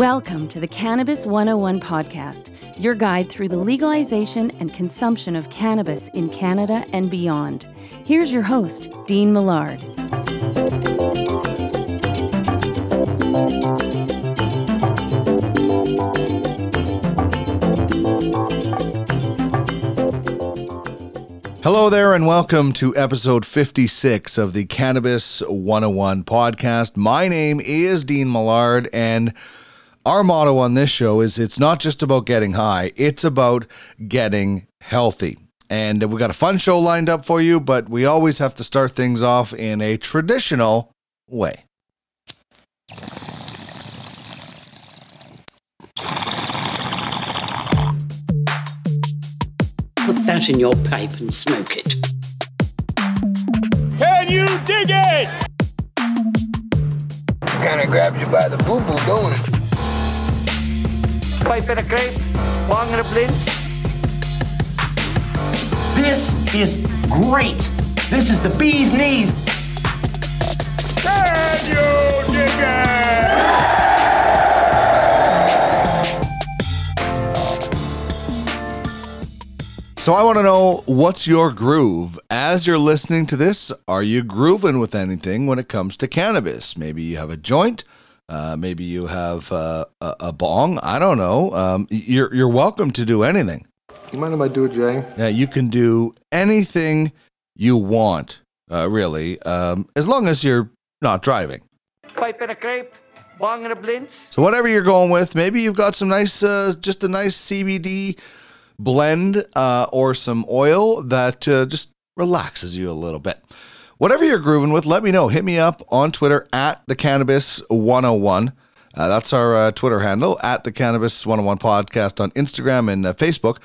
Welcome to the Cannabis 101 podcast, your guide through the legalization and consumption of cannabis in Canada and beyond. Here's your host, Dean Millard. Hello there, and welcome to episode 56 of the Cannabis 101 podcast. My name is Dean Millard, and our motto on this show is it's not just about getting high, it's about getting healthy. And we've got a fun show lined up for you, but we always have to start things off in a traditional way. Put that in your pipe and smoke it. Can you dig it? Kinda grabs you by the boo boo, don't it? Pipe and a grape, bong and a blint. This is great. This is the bee's knees. Can you dig it? So I want to know what's your groove as you're listening to this. Are you grooving with anything when it comes to cannabis? Maybe you have a joint. Uh, maybe you have uh, a, a bong. I don't know. Um, you're you're welcome to do anything. You mind if I do it, Jay? Yeah, you can do anything you want, uh, really, um, as long as you're not driving. Pipe and a grape, bong and a blint. So whatever you're going with, maybe you've got some nice, uh, just a nice CBD blend uh, or some oil that uh, just relaxes you a little bit. Whatever you're grooving with, let me know. Hit me up on Twitter at the Cannabis 101. Uh, that's our uh, Twitter handle at the Cannabis 101 podcast on Instagram and uh, Facebook.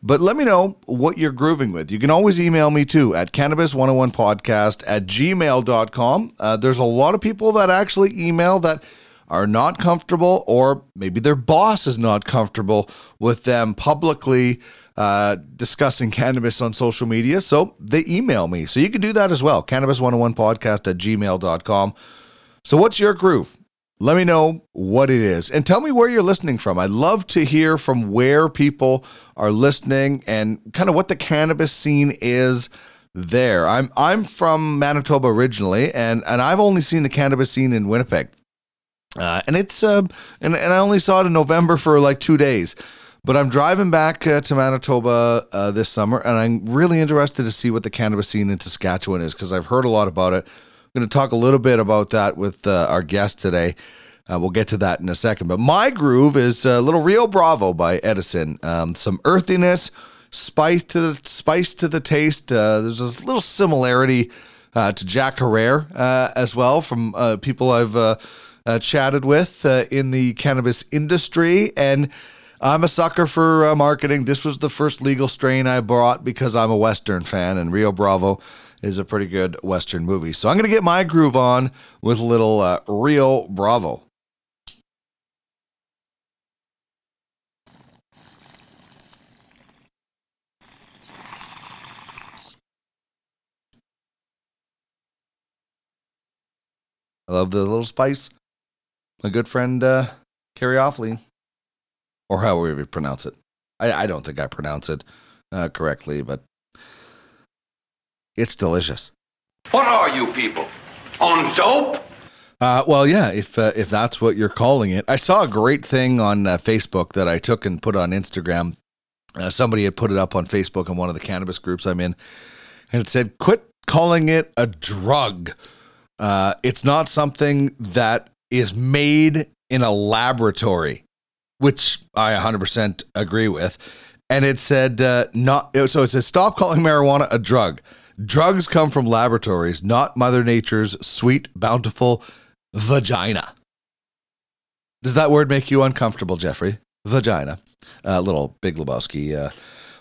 But let me know what you're grooving with. You can always email me too at cannabis101podcast at gmail.com. Uh, there's a lot of people that actually email that are not comfortable, or maybe their boss is not comfortable with them publicly uh, discussing cannabis on social media. So they email me. So you can do that as well. Cannabis101podcast at gmail.com. So what's your groove? Let me know what it is and tell me where you're listening from. I'd love to hear from where people are listening and kind of what the cannabis scene is there. I'm I'm from Manitoba originally and and I've only seen the cannabis scene in Winnipeg. Uh, and it's uh, and, and I only saw it in November for like two days. But I'm driving back uh, to Manitoba uh, this summer, and I'm really interested to see what the cannabis scene in Saskatchewan is because I've heard a lot about it. I'm going to talk a little bit about that with uh, our guest today. Uh, we'll get to that in a second. But my groove is a little Rio Bravo by Edison. Um, some earthiness, spice to the spice to the taste. Uh, there's a little similarity uh, to Jack Herer uh, as well from uh, people I've uh, uh, chatted with uh, in the cannabis industry, and I'm a sucker for uh, marketing. This was the first legal strain I brought because I'm a Western fan, and Rio Bravo is a pretty good Western movie. So I'm going to get my groove on with a little uh, Rio Bravo. I love the little spice. My good friend uh, Carrie Offley, or however you pronounce it. I, I don't think I pronounce it uh, correctly, but it's delicious. What are you people? On dope? Uh, well, yeah, if uh, if that's what you're calling it. I saw a great thing on uh, Facebook that I took and put on Instagram. Uh, somebody had put it up on Facebook in one of the cannabis groups I'm in, and it said, "Quit calling it a drug. Uh, it's not something that is made in a laboratory." Which I 100% agree with. And it said, uh, not so it says, stop calling marijuana a drug. Drugs come from laboratories, not Mother Nature's sweet, bountiful vagina. Does that word make you uncomfortable, Jeffrey? Vagina. A uh, little Big Lebowski uh,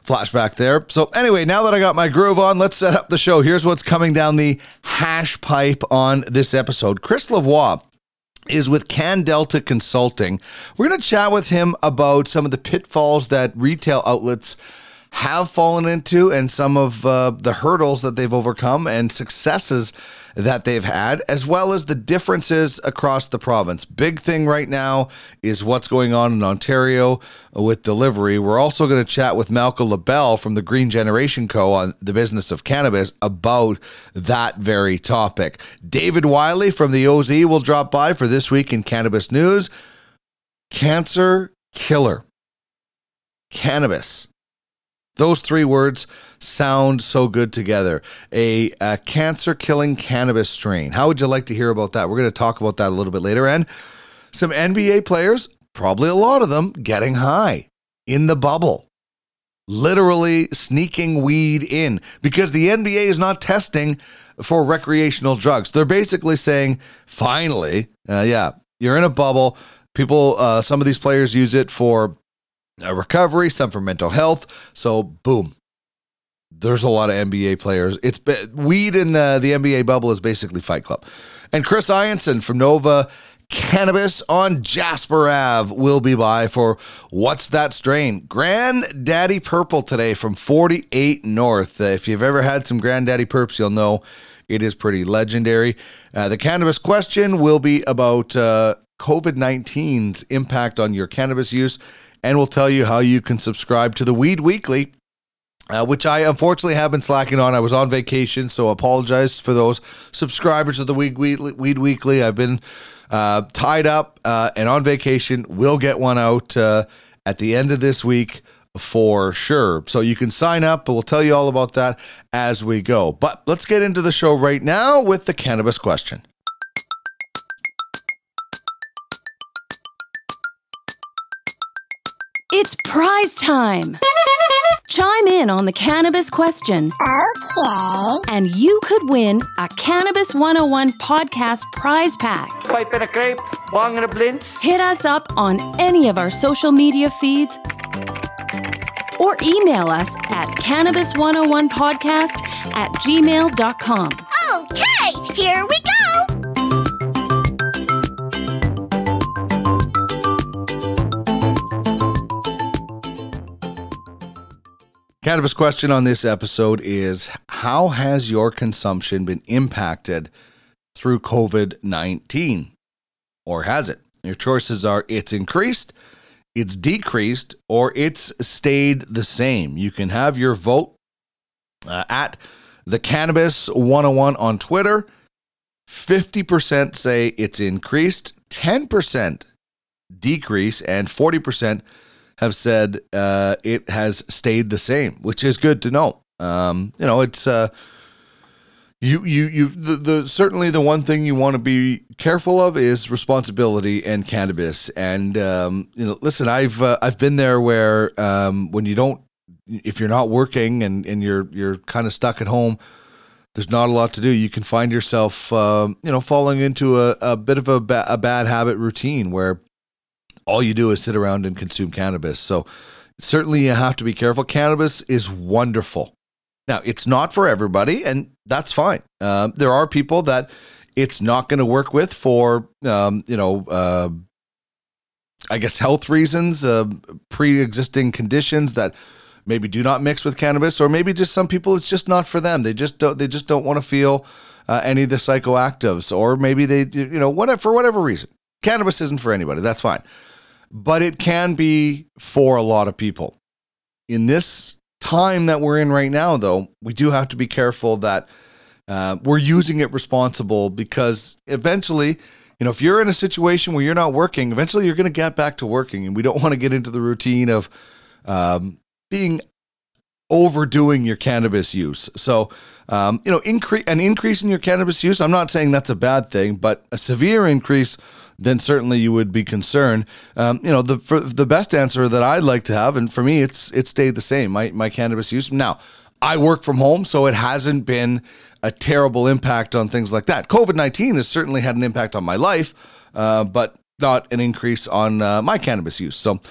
flashback there. So, anyway, now that I got my groove on, let's set up the show. Here's what's coming down the hash pipe on this episode. Chris Lavoie is with CanDelta Consulting. We're going to chat with him about some of the pitfalls that retail outlets have fallen into and some of uh, the hurdles that they've overcome and successes that they've had, as well as the differences across the province. Big thing right now is what's going on in Ontario with delivery. We're also going to chat with Malka Labell from the Green Generation Co. on the business of cannabis about that very topic. David Wylie from the OZ will drop by for this week in cannabis news. Cancer killer. Cannabis. Those three words sound so good together. A, a cancer killing cannabis strain. How would you like to hear about that? We're going to talk about that a little bit later. And some NBA players, probably a lot of them, getting high in the bubble. Literally sneaking weed in because the NBA is not testing for recreational drugs. They're basically saying, finally, uh, yeah, you're in a bubble. People, uh, some of these players use it for uh, recovery, some for mental health. So, boom. There's a lot of NBA players. It's weed in uh, the NBA bubble is basically Fight Club. And Chris Ianson from Nova Cannabis on Jasper Ave will be by for What's That Strain? Granddaddy Purple today from 48 North. Uh, if you've ever had some Granddaddy Purps, you'll know it is pretty legendary. Uh, the cannabis question will be about uh, COVID 19's impact on your cannabis use and we'll tell you how you can subscribe to the Weed Weekly. Uh, which I unfortunately have been slacking on. I was on vacation, so apologize for those subscribers of the Weed, Weed, Weed Weekly. I've been uh, tied up uh, and on vacation. We'll get one out uh, at the end of this week for sure. So you can sign up, but we'll tell you all about that as we go. But let's get into the show right now with the cannabis question. It's prize time. Chime in on the cannabis question. Okay. And you could win a Cannabis 101 podcast prize pack. Pipe and a crepe, bong and a blintz. Hit us up on any of our social media feeds or email us at cannabis101podcast at gmail.com. Okay, here we go. Cannabis question on this episode is How has your consumption been impacted through COVID 19? Or has it? Your choices are it's increased, it's decreased, or it's stayed the same. You can have your vote uh, at the Cannabis 101 on Twitter. 50% say it's increased, 10% decrease, and 40% have said uh, it has stayed the same, which is good to know. Um, you know, it's uh, you you you the, the certainly the one thing you want to be careful of is responsibility and cannabis. And um, you know, listen, I've uh, I've been there where um, when you don't, if you're not working and and you're you're kind of stuck at home. There's not a lot to do. You can find yourself, um, you know, falling into a, a bit of a, ba- a bad habit routine where all you do is sit around and consume cannabis. So certainly you have to be careful. Cannabis is wonderful. Now, it's not for everybody, and that's fine. Uh, there are people that it's not going to work with for, um, you know, uh, I guess health reasons, uh, pre-existing conditions that maybe do not mix with cannabis, or maybe just some people it's just not for them. They just don't. They just don't want to feel uh, any of the psychoactives, or maybe they, you know, whatever for whatever reason. Cannabis isn't for anybody. That's fine but it can be for a lot of people. In this time that we're in right now, though, we do have to be careful that uh, we're using it responsible because eventually, you know, if you're in a situation where you're not working, eventually you're going to get back to working, and we don't want to get into the routine of um, being overdoing your cannabis use. So, um, you know, increase an increase in your cannabis use. I'm not saying that's a bad thing, but a severe increase then certainly you would be concerned. Um, you know, the the best answer that I'd like to have, and for me, it's it stayed the same. My my cannabis use now. I work from home, so it hasn't been a terrible impact on things like that. COVID nineteen has certainly had an impact on my life, uh, but not an increase on uh, my cannabis use. So,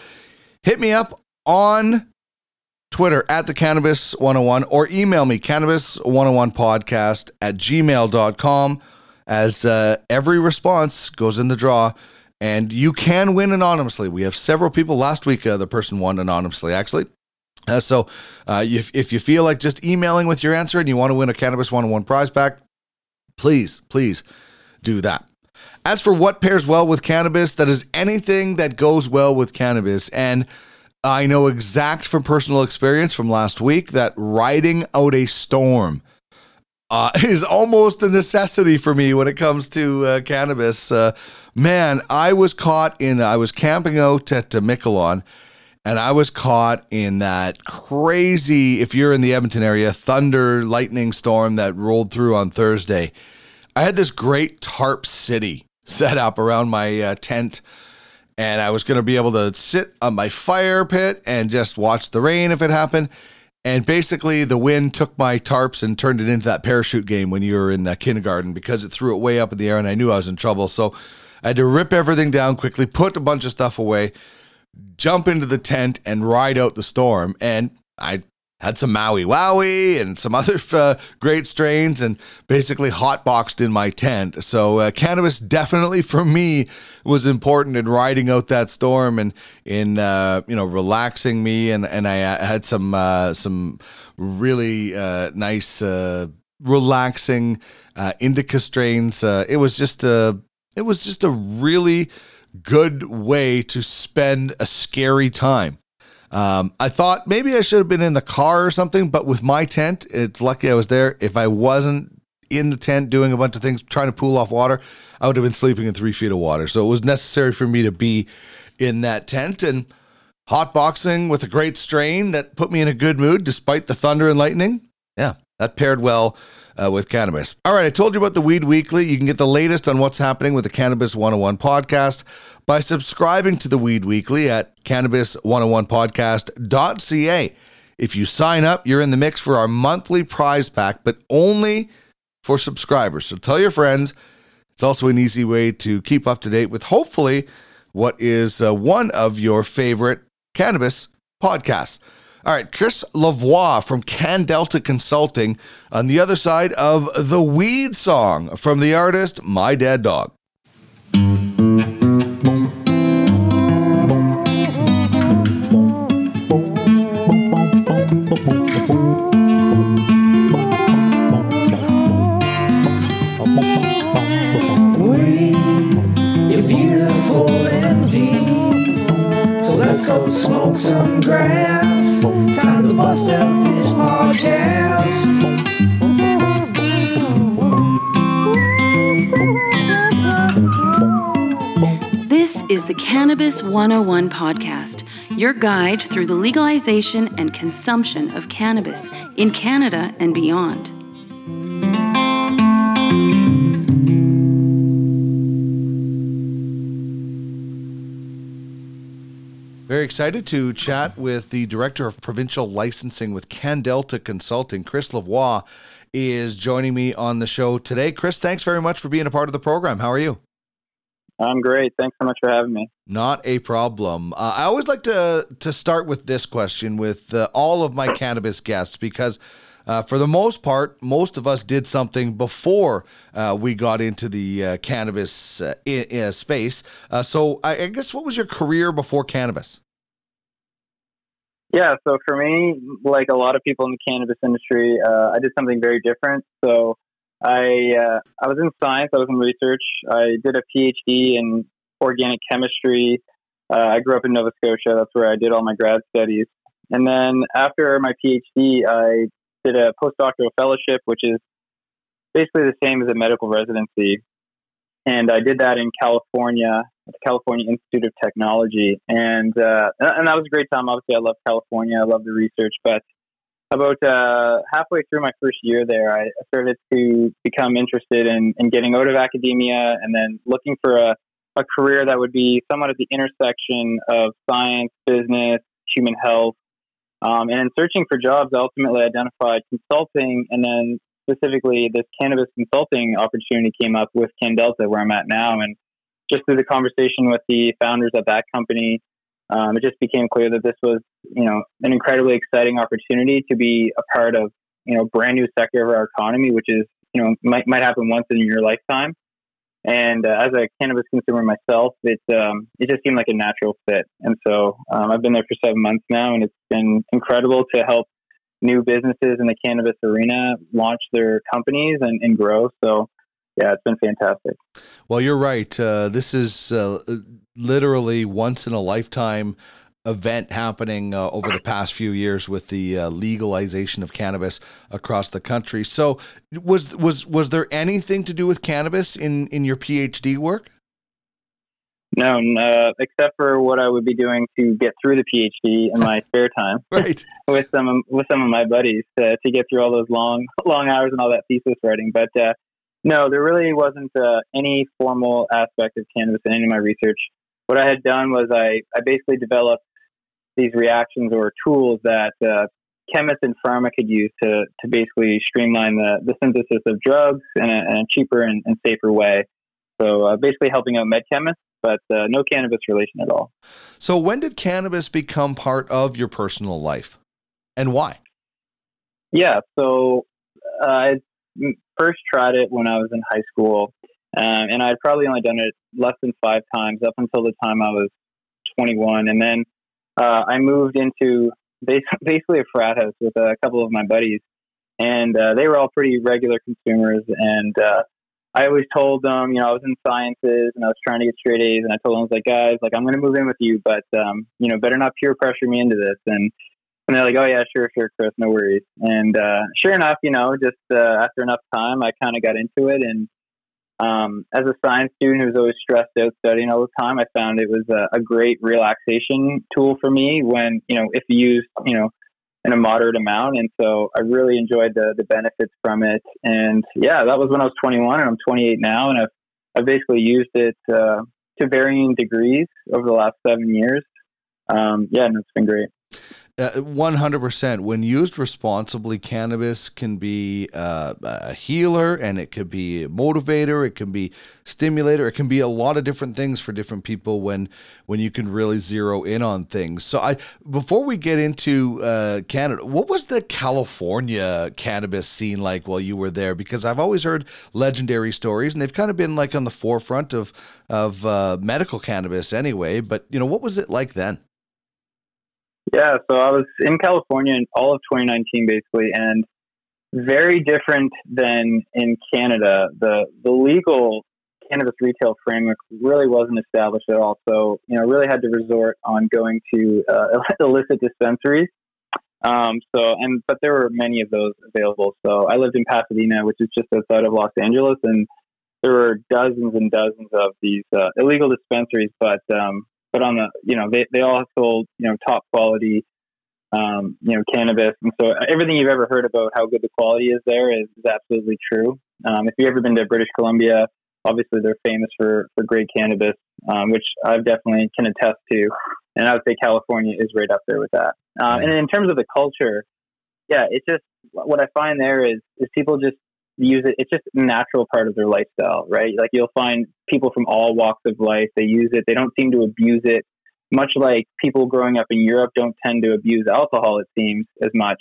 hit me up on Twitter at the Cannabis 101 or email me cannabis101podcast at gmail.com as uh, every response goes in the draw and you can win anonymously. We have several people. Last week, uh, the person won anonymously, actually. Uh, so uh, if, if you feel like just emailing with your answer and you want to win a Cannabis 101 prize pack, please, please do that. As for what pairs well with cannabis, that is anything that goes well with cannabis. And I know exact from personal experience from last week that riding out a storm uh, is almost a necessity for me when it comes to uh, cannabis. Uh, man, I was caught in, I was camping out at Miquelon and I was caught in that crazy, if you're in the Edmonton area, thunder lightning storm that rolled through on Thursday. I had this great tarp city set up around my uh, tent and I was going to be able to sit on my fire pit and just watch the rain if it happened. And basically, the wind took my tarps and turned it into that parachute game when you were in uh, kindergarten because it threw it way up in the air and I knew I was in trouble. So I had to rip everything down quickly, put a bunch of stuff away, jump into the tent, and ride out the storm. And I had some Maui Wowie and some other uh, great strains and basically hotboxed in my tent. So uh, cannabis definitely for me was important in riding out that storm and in uh, you know relaxing me and and I uh, had some uh, some really uh, nice relaxing indica strains. it was just a it was just a really good way to spend a scary time. Um, I thought maybe I should have been in the car or something, but with my tent, it's lucky I was there. If I wasn't in the tent doing a bunch of things, trying to pool off water, I would have been sleeping in three feet of water. So it was necessary for me to be in that tent and hot boxing with a great strain that put me in a good mood despite the thunder and lightning. Yeah, that paired well uh, with cannabis. All right, I told you about the Weed Weekly. You can get the latest on what's happening with the Cannabis 101 podcast by subscribing to the Weed Weekly at cannabis101podcast.ca. If you sign up, you're in the mix for our monthly prize pack, but only for subscribers. So tell your friends. It's also an easy way to keep up to date with hopefully what is uh, one of your favorite cannabis podcasts. All right, Chris Lavoie from CanDelta Consulting on the other side of the Weed Song from the artist My Dead Dog. Smoke some grass. It's time to bust out this podcast. This is the Cannabis 101 podcast, your guide through the legalization and consumption of cannabis in Canada and beyond. Very excited to chat with the Director of Provincial Licensing with CanDelta Consulting. Chris Lavoie is joining me on the show today. Chris, thanks very much for being a part of the program. How are you? I'm great. Thanks so much for having me. Not a problem. Uh, I always like to to start with this question with uh, all of my cannabis guests because uh, for the most part, most of us did something before uh, we got into the uh, cannabis uh, I space. Uh, so, I-, I guess what was your career before cannabis? Yeah, so for me, like a lot of people in the cannabis industry, uh, I did something very different. So, I I was in science. I was in research. I did a PhD in organic chemistry. I grew up in Nova Scotia. That's where I did all my grad studies. And then after my PhD, I did a postdoctoral fellowship, which is basically the same as a medical residency. And I did that in California, at the California Institute of Technology. And, uh, and that was a great time. Obviously, I love California. I love the research. But about uh, halfway through my first year there, I started to become interested in, in getting out of academia and then looking for a, a career that would be somewhat at the intersection of science, business, human health, um, and in searching for jobs, I ultimately identified consulting, and then specifically this cannabis consulting opportunity came up with CanDelta, where I'm at now. And just through the conversation with the founders of that company, um, it just became clear that this was, you know, an incredibly exciting opportunity to be a part of, you know, brand new sector of our economy, which is, you know, might might happen once in your lifetime. And uh, as a cannabis consumer myself, it um, it just seemed like a natural fit. And so um, I've been there for seven months now, and it's been incredible to help new businesses in the cannabis arena launch their companies and, and grow. So yeah, it's been fantastic. Well, you're right. Uh, this is uh, literally once in a lifetime event happening uh, over the past few years with the uh, legalization of cannabis across the country. So, was was was there anything to do with cannabis in in your PhD work? No, uh, except for what I would be doing to get through the PhD in my spare time, right? with some of, with some of my buddies to, to get through all those long long hours and all that thesis writing. But uh, no, there really wasn't uh, any formal aspect of cannabis in any of my research. What I had done was I, I basically developed these reactions or tools that uh, chemists and pharma could use to, to basically streamline the, the synthesis of drugs in a, in a cheaper and, and, safer way. So uh, basically helping out med chemists, but uh, no cannabis relation at all. So when did cannabis become part of your personal life and why? Yeah, so uh, I first tried it when I was in high school, um, and I'd probably only done it less than five times up until the time I was 21. And then uh, I moved into basically a frat house with a couple of my buddies, and uh, they were all pretty regular consumers. And uh, I always told them, you know, I was in sciences and I was trying to get straight A's, and I told them, I was like, guys, like I'm going to move in with you, but um, you know, better not peer pressure me into this. And and they're like, oh yeah, sure, sure, Chris, no worries. And uh, sure enough, you know, just uh, after enough time, I kind of got into it, and um, as a science student who was always stressed out studying all the time, I found it was a, a, great relaxation tool for me when, you know, if used, you know, in a moderate amount. And so I really enjoyed the, the benefits from it. And yeah, that was when I was 21 and I'm 28 now. And I've, I've basically used it uh, to varying degrees over the last seven years. Um, yeah, and it's been great. Uh, one hundred percent. When used responsibly, cannabis can be uh, a healer, and it could be a motivator. It can be stimulator. It can be a lot of different things for different people when when you can really zero in on things. So, I before we get into uh, Canada, what was the California cannabis scene like while you were there? Because I've always heard legendary stories, and they've kind of been like on the forefront of of uh, medical cannabis anyway. But you know, what was it like then? Yeah, so I was in California in all of 2019, basically, and very different than in Canada. The the legal cannabis retail framework really wasn't established at all. So you know, really had to resort on going to uh, illicit dispensaries. Um, so and but there were many of those available. So I lived in Pasadena, which is just outside of Los Angeles, and there were dozens and dozens of these uh, illegal dispensaries. But um, but on the you know they, they all sold you know top quality um, you know cannabis. And so everything you've ever heard about how good the quality is there is, is absolutely true. Um, if you've ever been to british columbia obviously they're famous for for great cannabis um, which i definitely can attest to. And i would say california is right up there with that. Uh, and in terms of the culture yeah it's just what i find there is is people just use it. It's just a natural part of their lifestyle, right? Like you'll find people from all walks of life, they use it. They don't seem to abuse it. Much like people growing up in Europe don't tend to abuse alcohol, it seems, as much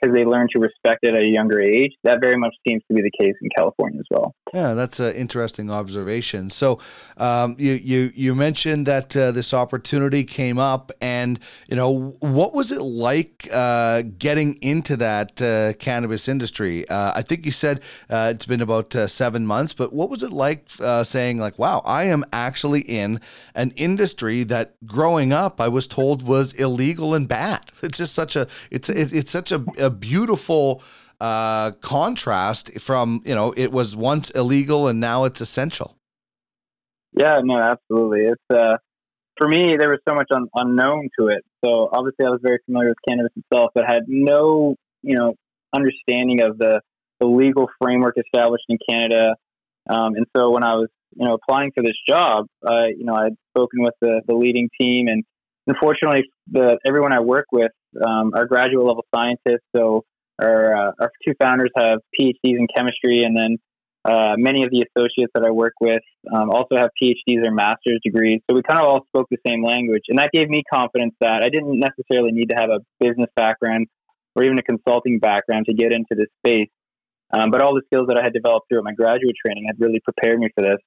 because they learn to respect it at a younger age. That very much seems to be the case in California as well. Yeah, that's an interesting observation. So, um, you you you mentioned that uh, this opportunity came up, and you know what was it like uh, getting into that uh, cannabis industry? Uh, I think you said uh, it's been about uh, seven months, but what was it like saying like, "Wow, I am actually in an industry that growing up I was told was illegal and bad." It's just such a it's it, it's such a, a beautiful uh, contrast from you know it was once illegal and now it's essential. Yeah, no, absolutely. It's uh, for me there was so much un- unknown to it. So obviously I was very familiar with cannabis itself, but had no you know understanding of the the legal framework established in Canada. Um, and so when I was you know applying for this job, uh, you know I'd spoken with the the leading team and unfortunately, the everyone I work with um, are graduate level scientists. So our uh, our two founders have PhDs in chemistry, and then uh, many of the associates that I work with um, also have PhDs or master's degrees. So we kind of all spoke the same language, and that gave me confidence that I didn't necessarily need to have a business background or even a consulting background to get into this space. Um, but all the skills that I had developed throughout my graduate training had really prepared me for this.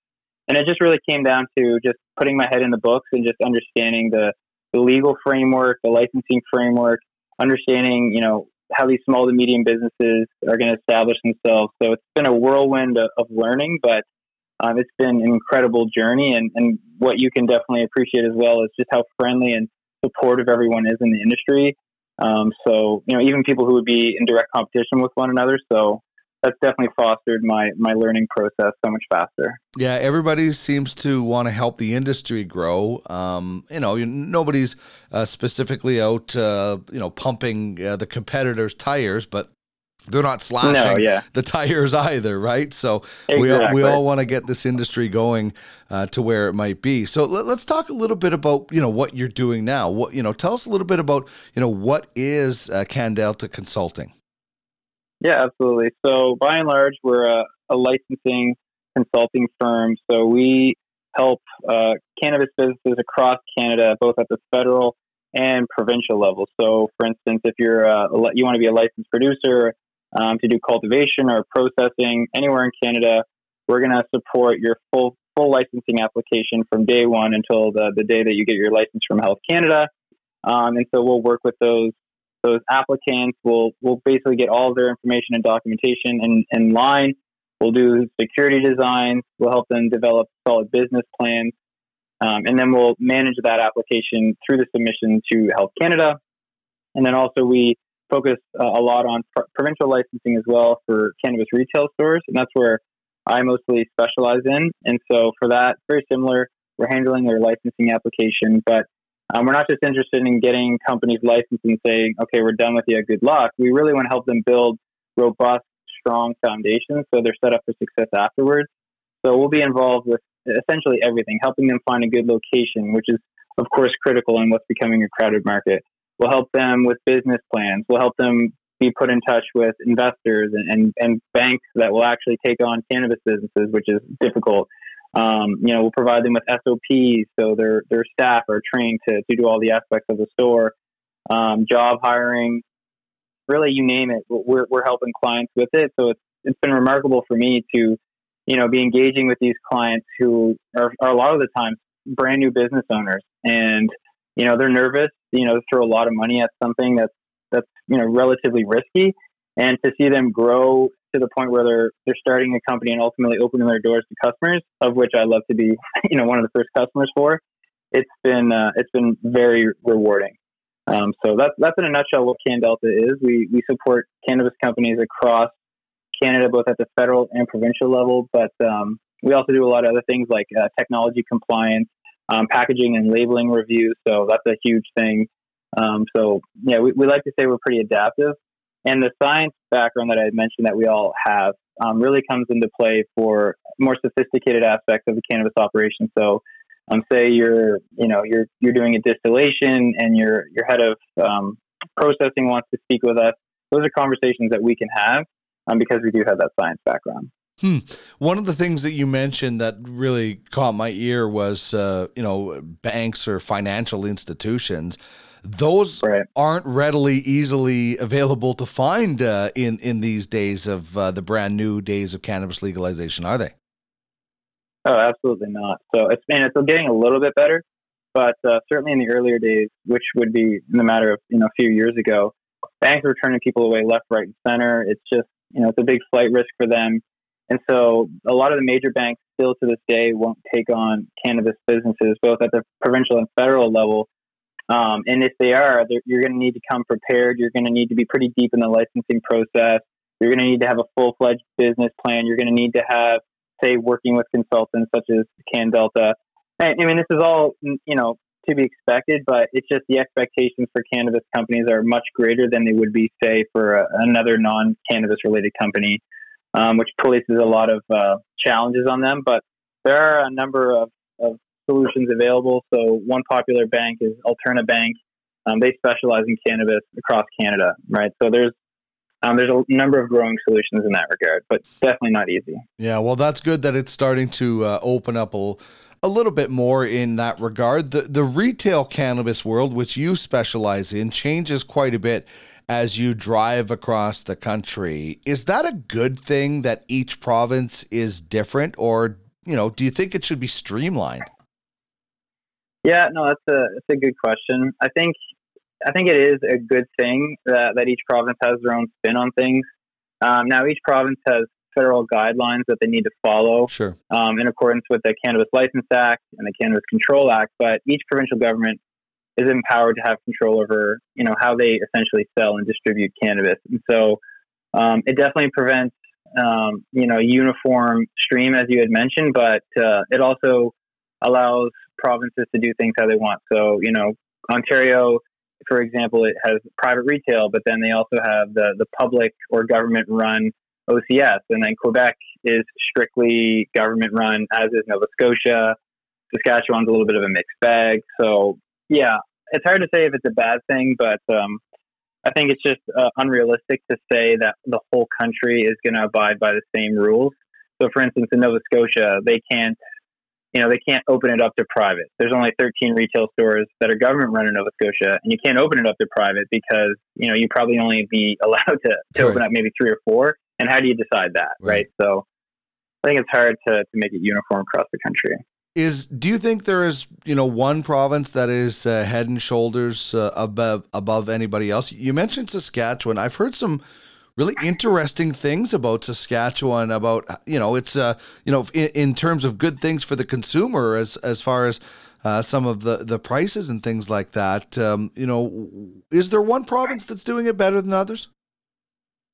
and it just really came down to just putting my head in the books and just understanding the, the legal framework, the licensing framework, understanding, you know, how these small to medium businesses are going to establish themselves. So it's been a whirlwind of, learning, but um, it's been an incredible journey. And, and what you can definitely appreciate as well is just how friendly and supportive everyone is in the industry. Um, so, you know, even people who would be in direct competition with one another. So that's definitely fostered my my learning process so much faster. Yeah, everybody seems to want to help the industry grow. Um, you know, nobody's uh, specifically out, uh, you know, pumping uh, the competitors' tires, but they're not slashing no, yeah. the tires either, right? So exactly. we all, we all want to get this industry going uh, to where it might be. So let, us talk a little bit about you know what you're doing now. What you know, tell us a little bit about you know what is uh, CanDelta Consulting. Yeah, absolutely. So by and large, we're a, a licensing consulting firm. So we help uh, cannabis businesses across Canada, both at the federal and provincial level. So, for instance, if you're uh, you want to be a licensed producer um, to do cultivation or processing anywhere in Canada, we're going to support your full full licensing application from day one until the, the day that you get your license from Health Canada. Um, and so we'll work with those those applicants will will basically get all of their information and documentation in, in line. We'll do security designs. We'll help them develop solid business plans, um, and then we'll manage that application through the submission to Health Canada. And then also we focus uh, a lot on pr- provincial licensing as well for cannabis retail stores, and that's where I mostly specialize in. And so for that, very similar. We're handling their licensing application, but um, we're not just interested in getting companies licensed and saying, okay, we're done with you, good luck. We really want to help them build robust, strong foundations so they're set up for success afterwards. So we'll be involved with essentially everything, helping them find a good location, which is, of course, critical in what's becoming a crowded market. We'll help them with business plans. We'll help them be put in touch with investors and, and, and banks that will actually take on cannabis businesses, which is difficult. Um, you know, we'll provide them with SOPs so their their staff are trained to, to do all the aspects of the store. Um, job hiring, really, you name it, we're we're helping clients with it. So it's it's been remarkable for me to, you know, be engaging with these clients who are, are a lot of the time brand new business owners, and you know they're nervous. You know, throw a lot of money at something that's that's you know relatively risky, and to see them grow to the point where they're they're starting a company and ultimately opening their doors to customers, of which I love to be, you know, one of the first customers for. It's been uh, it's been very rewarding. Um, so that's that's in a nutshell what CanDelta is. We we support cannabis companies across Canada, both at the federal and provincial level, but um, we also do a lot of other things like uh, technology compliance, um, packaging and labeling reviews. So that's a huge thing. Um, so yeah, we, we like to say we're pretty adaptive. And the science background that I mentioned that we all have um, really comes into play for more sophisticated aspects of the cannabis operation. So, um, say you're, you know, you're you're doing a distillation, and your your head of um, processing wants to speak with us. Those are conversations that we can have um, because we do have that science background. Hmm. One of the things that you mentioned that really caught my ear was, uh, you know, banks or financial institutions those right. aren't readily easily available to find uh, in in these days of uh, the brand new days of cannabis legalization, are they? Oh, absolutely not. So it's and it's getting a little bit better, but uh, certainly in the earlier days, which would be in the matter of you know a few years ago, banks were turning people away left, right, and center. It's just you know it's a big flight risk for them, and so a lot of the major banks still to this day won't take on cannabis businesses, both at the provincial and federal level, um, and if they are, you're going to need to come prepared. You're going to need to be pretty deep in the licensing process. You're going to need to have a full fledged business plan. You're going to need to have, say, working with consultants such as CanDelta. And I mean, this is all, you know, to be expected, but it's just the expectations for cannabis companies are much greater than they would be, say, for a, another non cannabis related company, um, which places a lot of uh, challenges on them. But there are a number of, of solutions available. So one popular bank is Alterna Bank. Um, they specialize in cannabis across Canada, right? So there's um, there's a number of growing solutions in that regard, but definitely not easy. Yeah, well, that's good that it's starting to uh, open up a, a little bit more in that regard. The the retail cannabis world, which you specialize in, changes quite a bit as you drive across the country. Is that a good thing that each province is different, or you know, do you think it should be streamlined? Yeah, no, that's a that's a good question. I think I think it is a good thing that, that each province has their own spin on things. Um, now, each province has federal guidelines that they need to follow Sure. um, in accordance with the Cannabis License Act and the Cannabis Control Act. But each provincial government is empowered to have control over, you know, how they essentially sell and distribute cannabis. And so, um, it definitely prevents, um, you know, uniform stream as you had mentioned, but uh, it also allows provinces to do things how they want. So, you know, Ontario, for example, it has private retail, but then they also have the the public or government run OCS, and then Quebec is strictly government run, as is Nova Scotia. Saskatchewan's a little bit of a mixed bag. So, yeah, it's hard to say if it's a bad thing, but um, I think it's just uh, unrealistic to say that the whole country is going to abide by the same rules. So, for instance, in Nova Scotia, they can't, you know, they can't open it up to private. There's only 13 retail stores that are government run in Nova Scotia, and you can't open it up to private because you know you probably only be allowed to, to Right. open up maybe three or four. And how do you decide that, Right. right? So, I think it's hard to, to make it uniform across the country. Is do you think there is you know one province that is uh, head and shoulders uh, above above anybody else? You mentioned Saskatchewan. I've heard some really interesting things about Saskatchewan. About you know it's uh you know in, in terms of good things for the consumer as as far as uh, some of the the prices and things like that. Um, you know, is there one province that's doing it better than others?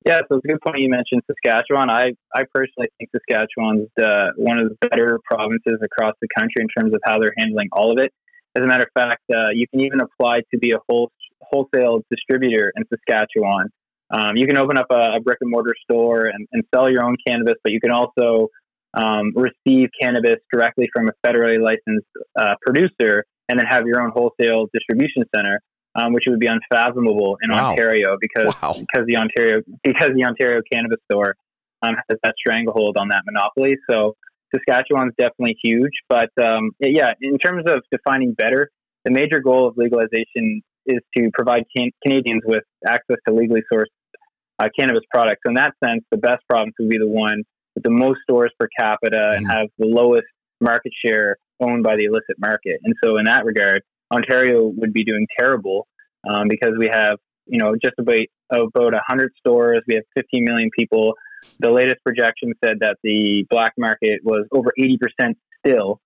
Yeah, so it's a good point you mentioned Saskatchewan. I, I personally think Saskatchewan's uh, one of the better provinces across the country in terms of how they're handling all of it. As a matter of fact, uh, you can even apply to be a whole, wholesale distributor in Saskatchewan. Um, you can open up a, a brick and mortar store and, and sell your own cannabis, but you can also um, receive cannabis directly from a federally licensed uh, producer and then have your own wholesale distribution center, um, which would be unfathomable in Wow. Ontario because Wow. because the Ontario because the Ontario cannabis store um, has that stranglehold on that monopoly. So Saskatchewan is definitely huge, but um, yeah, in terms of defining better, the major goal of legalization is to provide can- Canadians with access to legally sourced uh, cannabis products. So in that sense, the best province would be the one with the most stores per capita and have the lowest market share owned by the illicit market. And so in that regard, Ontario would be doing terrible um, because we have, you know, just about about 100 stores. We have 15 million people. The latest projection said that the black market was over 80% still.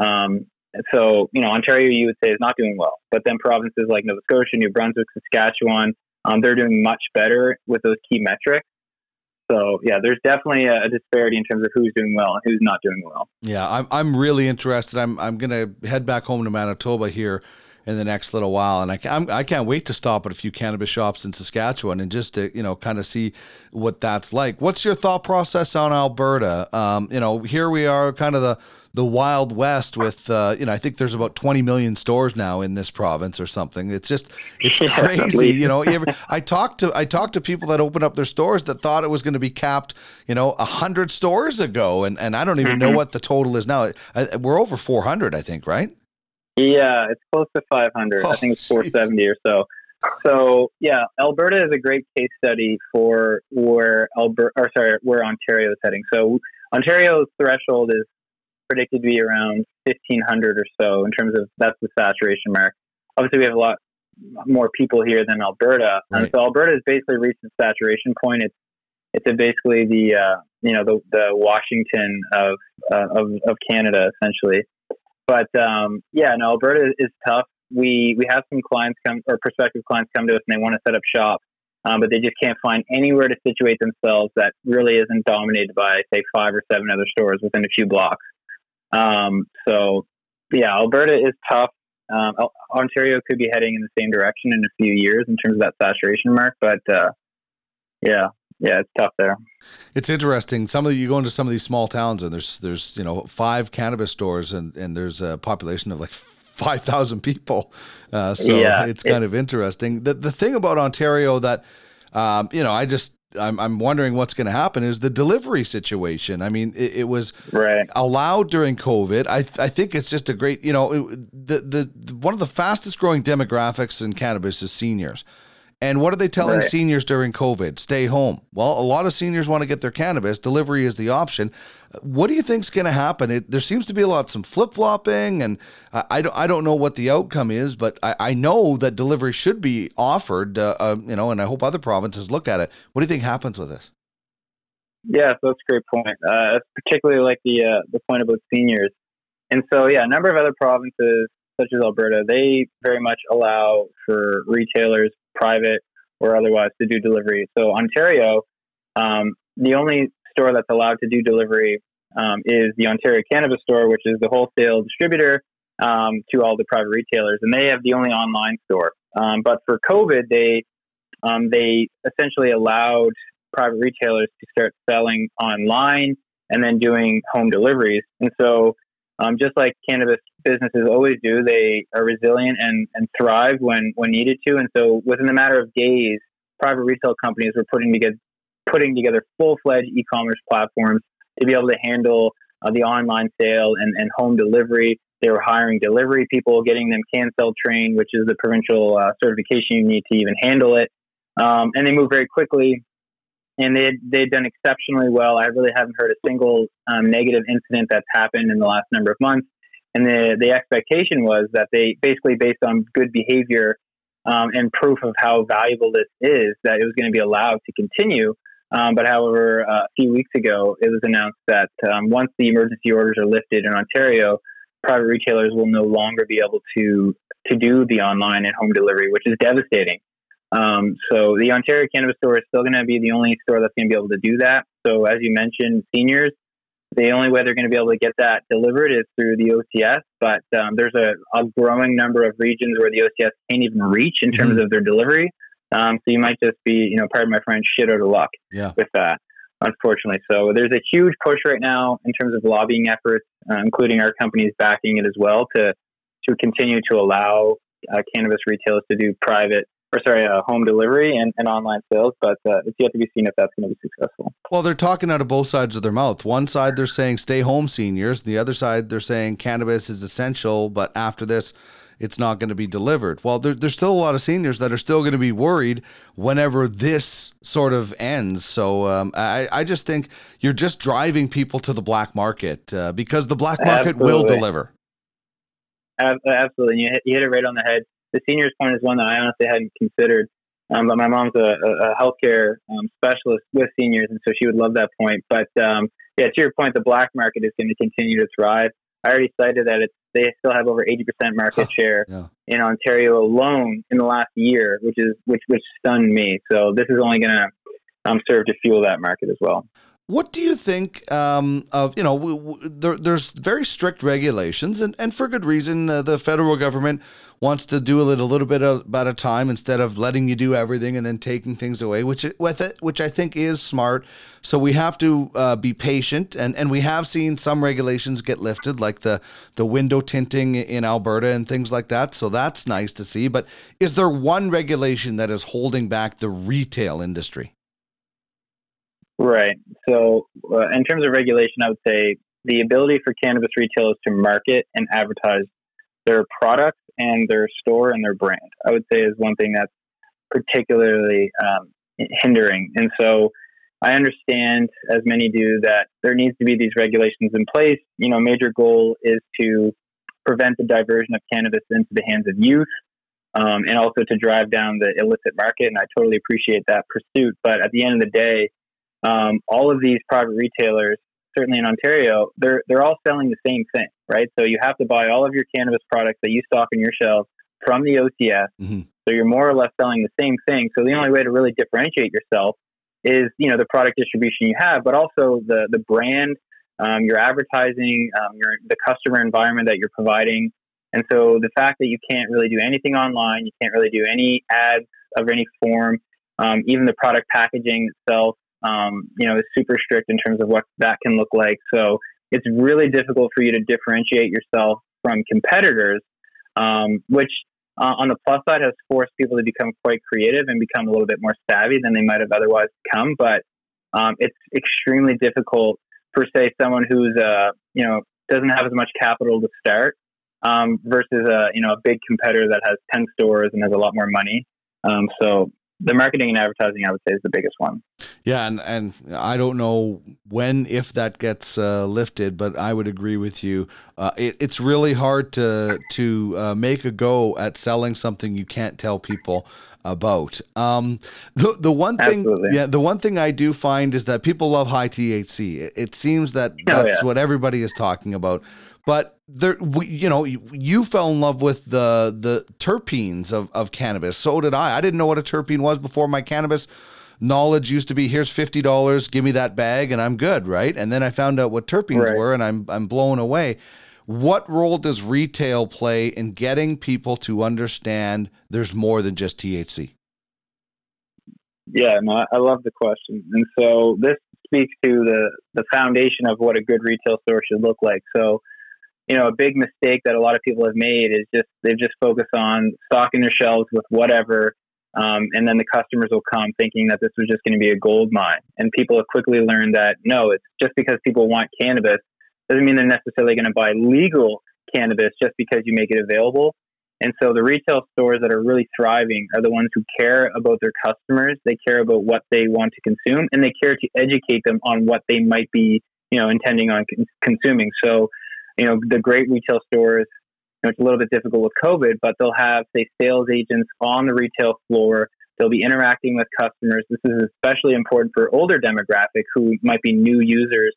Um, so, you know, Ontario, you would say, is not doing well. But then provinces like Nova Scotia, New Brunswick, Saskatchewan, um, they're doing much better with those key metrics. So, yeah, there's definitely a, disparity in terms of who's doing well and who's not doing well. Yeah, I'm I'm really interested. I'm I'm gonna head back home to Manitoba here in the next little while, and I can, I'm, I can't wait to stop at a few cannabis shops in Saskatchewan and just to you know kind of see what that's like. What's your thought process on Alberta? Um, you know, here we are, kind of the the wild west with uh, you know I think there's about 20 million stores now in this province or something. It's just it's crazy. You know, every, I talked to I talked to people that opened up their stores that thought it was going to be capped, you know, a hundred stores ago, and and I don't even know Mhm. what the total is now. I, we're over 400, I think, right? Yeah, it's close to 500. I think it's Oh, 470 or so. So yeah, Alberta is a great case study for where Alberta, or sorry, where Ontario is heading. So Ontario's threshold is predicted to be around 1500 or so in terms of that's the saturation mark. Obviously, we have a lot more people here than Alberta, and so Alberta has basically reached its saturation point. It's it's a basically the uh, you know the the Washington of uh, of of Canada essentially. But um, yeah, no, Alberta is tough. We we have some clients come or prospective clients come to us and they want to set up shop, um, but they just can't find anywhere to situate themselves that really isn't dominated by say five or seven other stores within a few blocks. Um, so yeah, Alberta is tough. Um, Ontario could be heading in the same direction in a few years in terms of that saturation mark, but uh, yeah, yeah, it's tough there. It's interesting. Some of the, you go into some of these small towns and there's there's you know five cannabis stores and and there's a population of like five thousand people. Uh, so Yeah, it's it- kind of interesting. The the thing about Ontario that um, you know I just I'm I'm wondering what's going to happen is the delivery situation. I mean it, it was Right. allowed during COVID. I th- I think it's just a great you know it, the, the the one of the fastest growing demographics in cannabis is seniors. And what are they telling Right. seniors during COVID? Stay home. Well, a lot of seniors want to get their cannabis. Delivery is the option. What do you think's going to happen? It, there seems to be a lot some flip flopping, and I, I, don't I don't know what the outcome is, but I, I know that delivery should be offered. Uh, uh, you know, and I hope other provinces look at it. What do you think happens with this? Yeah, so that's a great point. Uh, particularly like the uh, the point about seniors. And so, yeah, a number of other provinces, such as Alberta, they very much allow for retailers, private or otherwise, to do delivery. So Ontario, um, the only store that's allowed to do delivery um, is the Ontario Cannabis Store, which is the wholesale distributor um, to all the private retailers, and they have the only online store. Um, but for COVID, they um, they essentially allowed private retailers to start selling online and then doing home deliveries. And so, um, just like cannabis businesses always do, they are resilient and, and thrive when, when needed to. And so, within a matter of days, private retail companies were putting together putting together full fledged e commerce platforms to be able to handle uh, the online sale and, and home delivery. They were hiring delivery people, getting them CannSell trained, which is the provincial uh, certification you need to even handle it. Um, and they moved very quickly and they they'd done exceptionally well. I really haven't heard a single um, negative incident that's happened in the last number of months. And the the expectation was that they basically based on good behavior um, and proof of how valuable this is, that it was going to be allowed to continue. Um, but however, uh, a few weeks ago, it was announced that um, once the emergency orders are lifted in Ontario, private retailers will no longer be able to to do the online and home delivery, which is devastating. Um, so the Ontario Cannabis Store is still going to be the only store that's going to be able to do that. So as you mentioned, seniors, the only way they're going to be able to get that delivered is through the OCS. But um, there's a, a, growing number of regions where the OCS can't even reach in terms mm-hmm. of their delivery. Um, so you might just be, you know, pardon my French, shit out of luck yeah. with that, unfortunately. So there's a huge push right now in terms of lobbying efforts, uh, including our companies backing it as well to to continue to allow uh, cannabis retailers to do private or sorry, uh, home delivery and, and online sales, but uh, it's yet to be seen if that's going to be successful. Well, they're talking out of both sides of their mouth. One side they're saying stay home seniors, the other side they're saying cannabis is essential, but after this, it's not going to be delivered. Well, there, there's still a lot of seniors that are still going to be worried whenever this sort of ends. So um, I, I just think you're just driving people to the black market uh, because the black market Absolutely. will deliver. Absolutely. You hit, you hit it right on the head the seniors point is one that I honestly hadn't considered. Um, but my mom's a, a healthcare um, specialist with seniors, and so she would love that point. But um, yeah, to your point, the black market is going to continue to thrive. I already cited that it's, they still have over 80% market share yeah. in Ontario alone in the last year, which is which which stunned me. So this is only going to um, serve to fuel that market as well. What do you think um, of, you know, there, there's very strict regulations, and, and for good reason. Uh, the federal government wants to do it a little bit about a time instead of letting you do everything and then taking things away, which with it, which I think is smart. So we have to uh, be patient, and, and we have seen some regulations get lifted, like the the window tinting in Alberta and things like that. So that's nice to see. But is there one regulation that is holding back the retail industry? Right. So, uh, in terms of regulation, I would say the ability for cannabis retailers to market and advertise their products and their store and their brand, I would say, is one thing that's particularly um, hindering. And so, I understand, as many do, that there needs to be these regulations in place. You know, major goal is to prevent the diversion of cannabis into the hands of youth. Um, and also to drive down the illicit market, and I totally appreciate that pursuit. But at the end of the day, um, all of these private retailers, certainly in Ontario, they're they're all selling the same thing, right? So you have to buy all of your cannabis products that you stock in your shelves from the OCS. Mm-hmm. So you're more or less selling the same thing. So the only way to really differentiate yourself is you know the product distribution you have, but also the the brand, um, your advertising, um, your the customer environment that you're providing. And so the fact that you can't really do anything online, you can't really do any ads of any form, um, even the product packaging itself, um, you know, is super strict in terms of what that can look like. So it's really difficult for you to differentiate yourself from competitors, um, which uh, on the plus side has forced people to become quite creative and become a little bit more savvy than they might have otherwise become. But um, it's extremely difficult for, say, someone who's, uh, you know, doesn't have as much capital to start um, versus a, you know, a big competitor that has 10 stores and has a lot more money. Um, so the marketing and advertising, I would say, is the biggest one. Yeah, and and I don't know when if that gets uh, lifted, but I would agree with you. Uh, it, it's really hard to to uh, make a go at selling something you can't tell people about. Um, the the one thing, Absolutely. yeah, the one thing I do find is that people love high THC. It, it seems that Oh, that's yeah. what everybody is talking about. But there, we, you know, you, you fell in love with the the terpenes of, of cannabis. So did I. I didn't know what a terpene was before my cannabis knowledge used to be. Here's fifty dollars, give me that bag, and I'm good, right? And then I found out what terpenes Right. were, and I'm I'm blown away. What role does retail play in getting people to understand there's more than just THC? Yeah, no, I- I love the question. And so this speaks to the, the foundation of what a good retail store should look like. So, you know, a big mistake that a lot of people have made is just they've just focused on stocking their shelves with whatever, um, and then the customers will come thinking that this was just going to be a gold mine. And people have quickly learned that no, it's just because people want cannabis doesn't mean they're necessarily going to buy legal cannabis just because you make it available. And so the retail stores that are really thriving are the ones who care about their customers. They care about what they want to consume and they care to educate them on what they might be, you know, intending on con- consuming. So, you know, the great retail stores, you know, it's a little bit difficult with COVID, but they'll have, say, sales agents on the retail floor. They'll be interacting with customers. This is especially important for older demographic who might be new users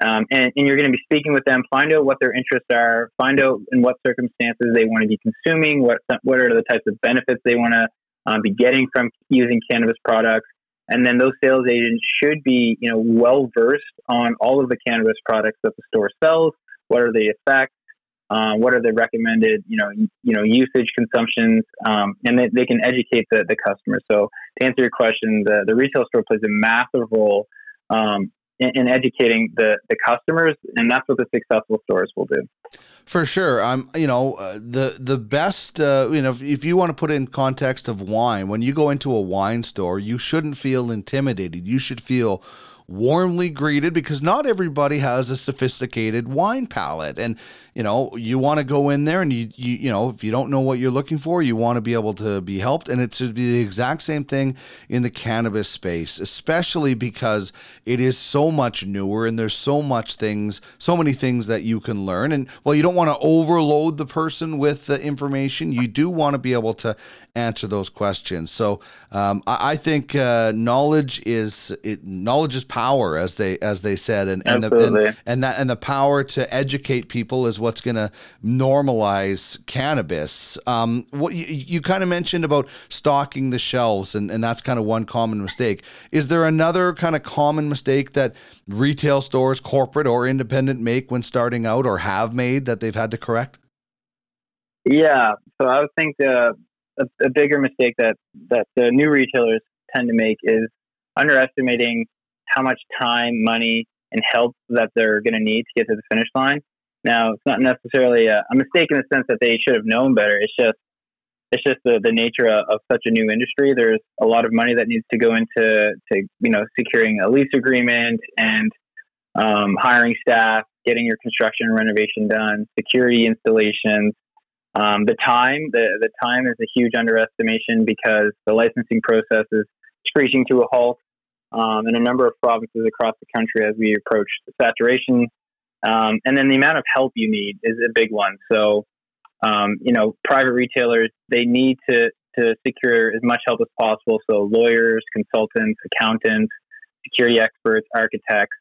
um, and, and you're going to be speaking with them, find out what their interests are, find out in what circumstances they want to be consuming, what what are the types of benefits they want to um, be getting from using cannabis products, and then those sales agents should be you know well versed on all of the cannabis products that the store sells. What are the effects? Uh, what are the recommended you know you know usage consumptions, um, and they, they can educate the, the customer. So to answer your question, the, the retail store plays a massive role um, in, in educating the, the customers, and that's what the successful stores will do. For sure. I'm, you know, uh, the the best, uh, you know, if, if you want to put it in context of wine, when you go into a wine store, you shouldn't feel intimidated. You should feel warmly greeted because not everybody has a sophisticated wine palate. And you know you want to go in there and you, you you know if you don't know what you're looking for you want to be able to be helped. And it should be the exact same thing in the cannabis space especially because it is so much newer and there's so much things so many things that you can learn. And well you don't want to overload the person with the information you do want to be able to answer those questions so um, I, I think uh, knowledge is it, knowledge is power as they as they said and and, the, and and that and the power to educate people is what's going to normalize cannabis. Um, what you, you kind of mentioned about stocking the shelves, and, and that's kind of one common mistake. Is there another kind of common mistake that retail stores, corporate or independent, make when starting out, or have made that they've had to correct? Yeah, so I would think uh, a, a bigger mistake that that the new retailers tend to make is underestimating how much time, money, and help that they're going to need to get to the finish line. Now, it's not necessarily a, a mistake in the sense that they should have known better. It's just it's just the, the nature of, of such a new industry. There's a lot of money that needs to go into to you know securing a lease agreement and um, hiring staff, getting your construction and renovation done, security installations. Um, the time, the, the time is a huge underestimation because the licensing process is screeching to a halt um, in a number of provinces across the country as we approach saturation. Um, and then the amount of help you need is a big one. So, um, you know, private retailers, they need to, to secure as much help as possible. So lawyers, consultants, accountants, security experts, architects,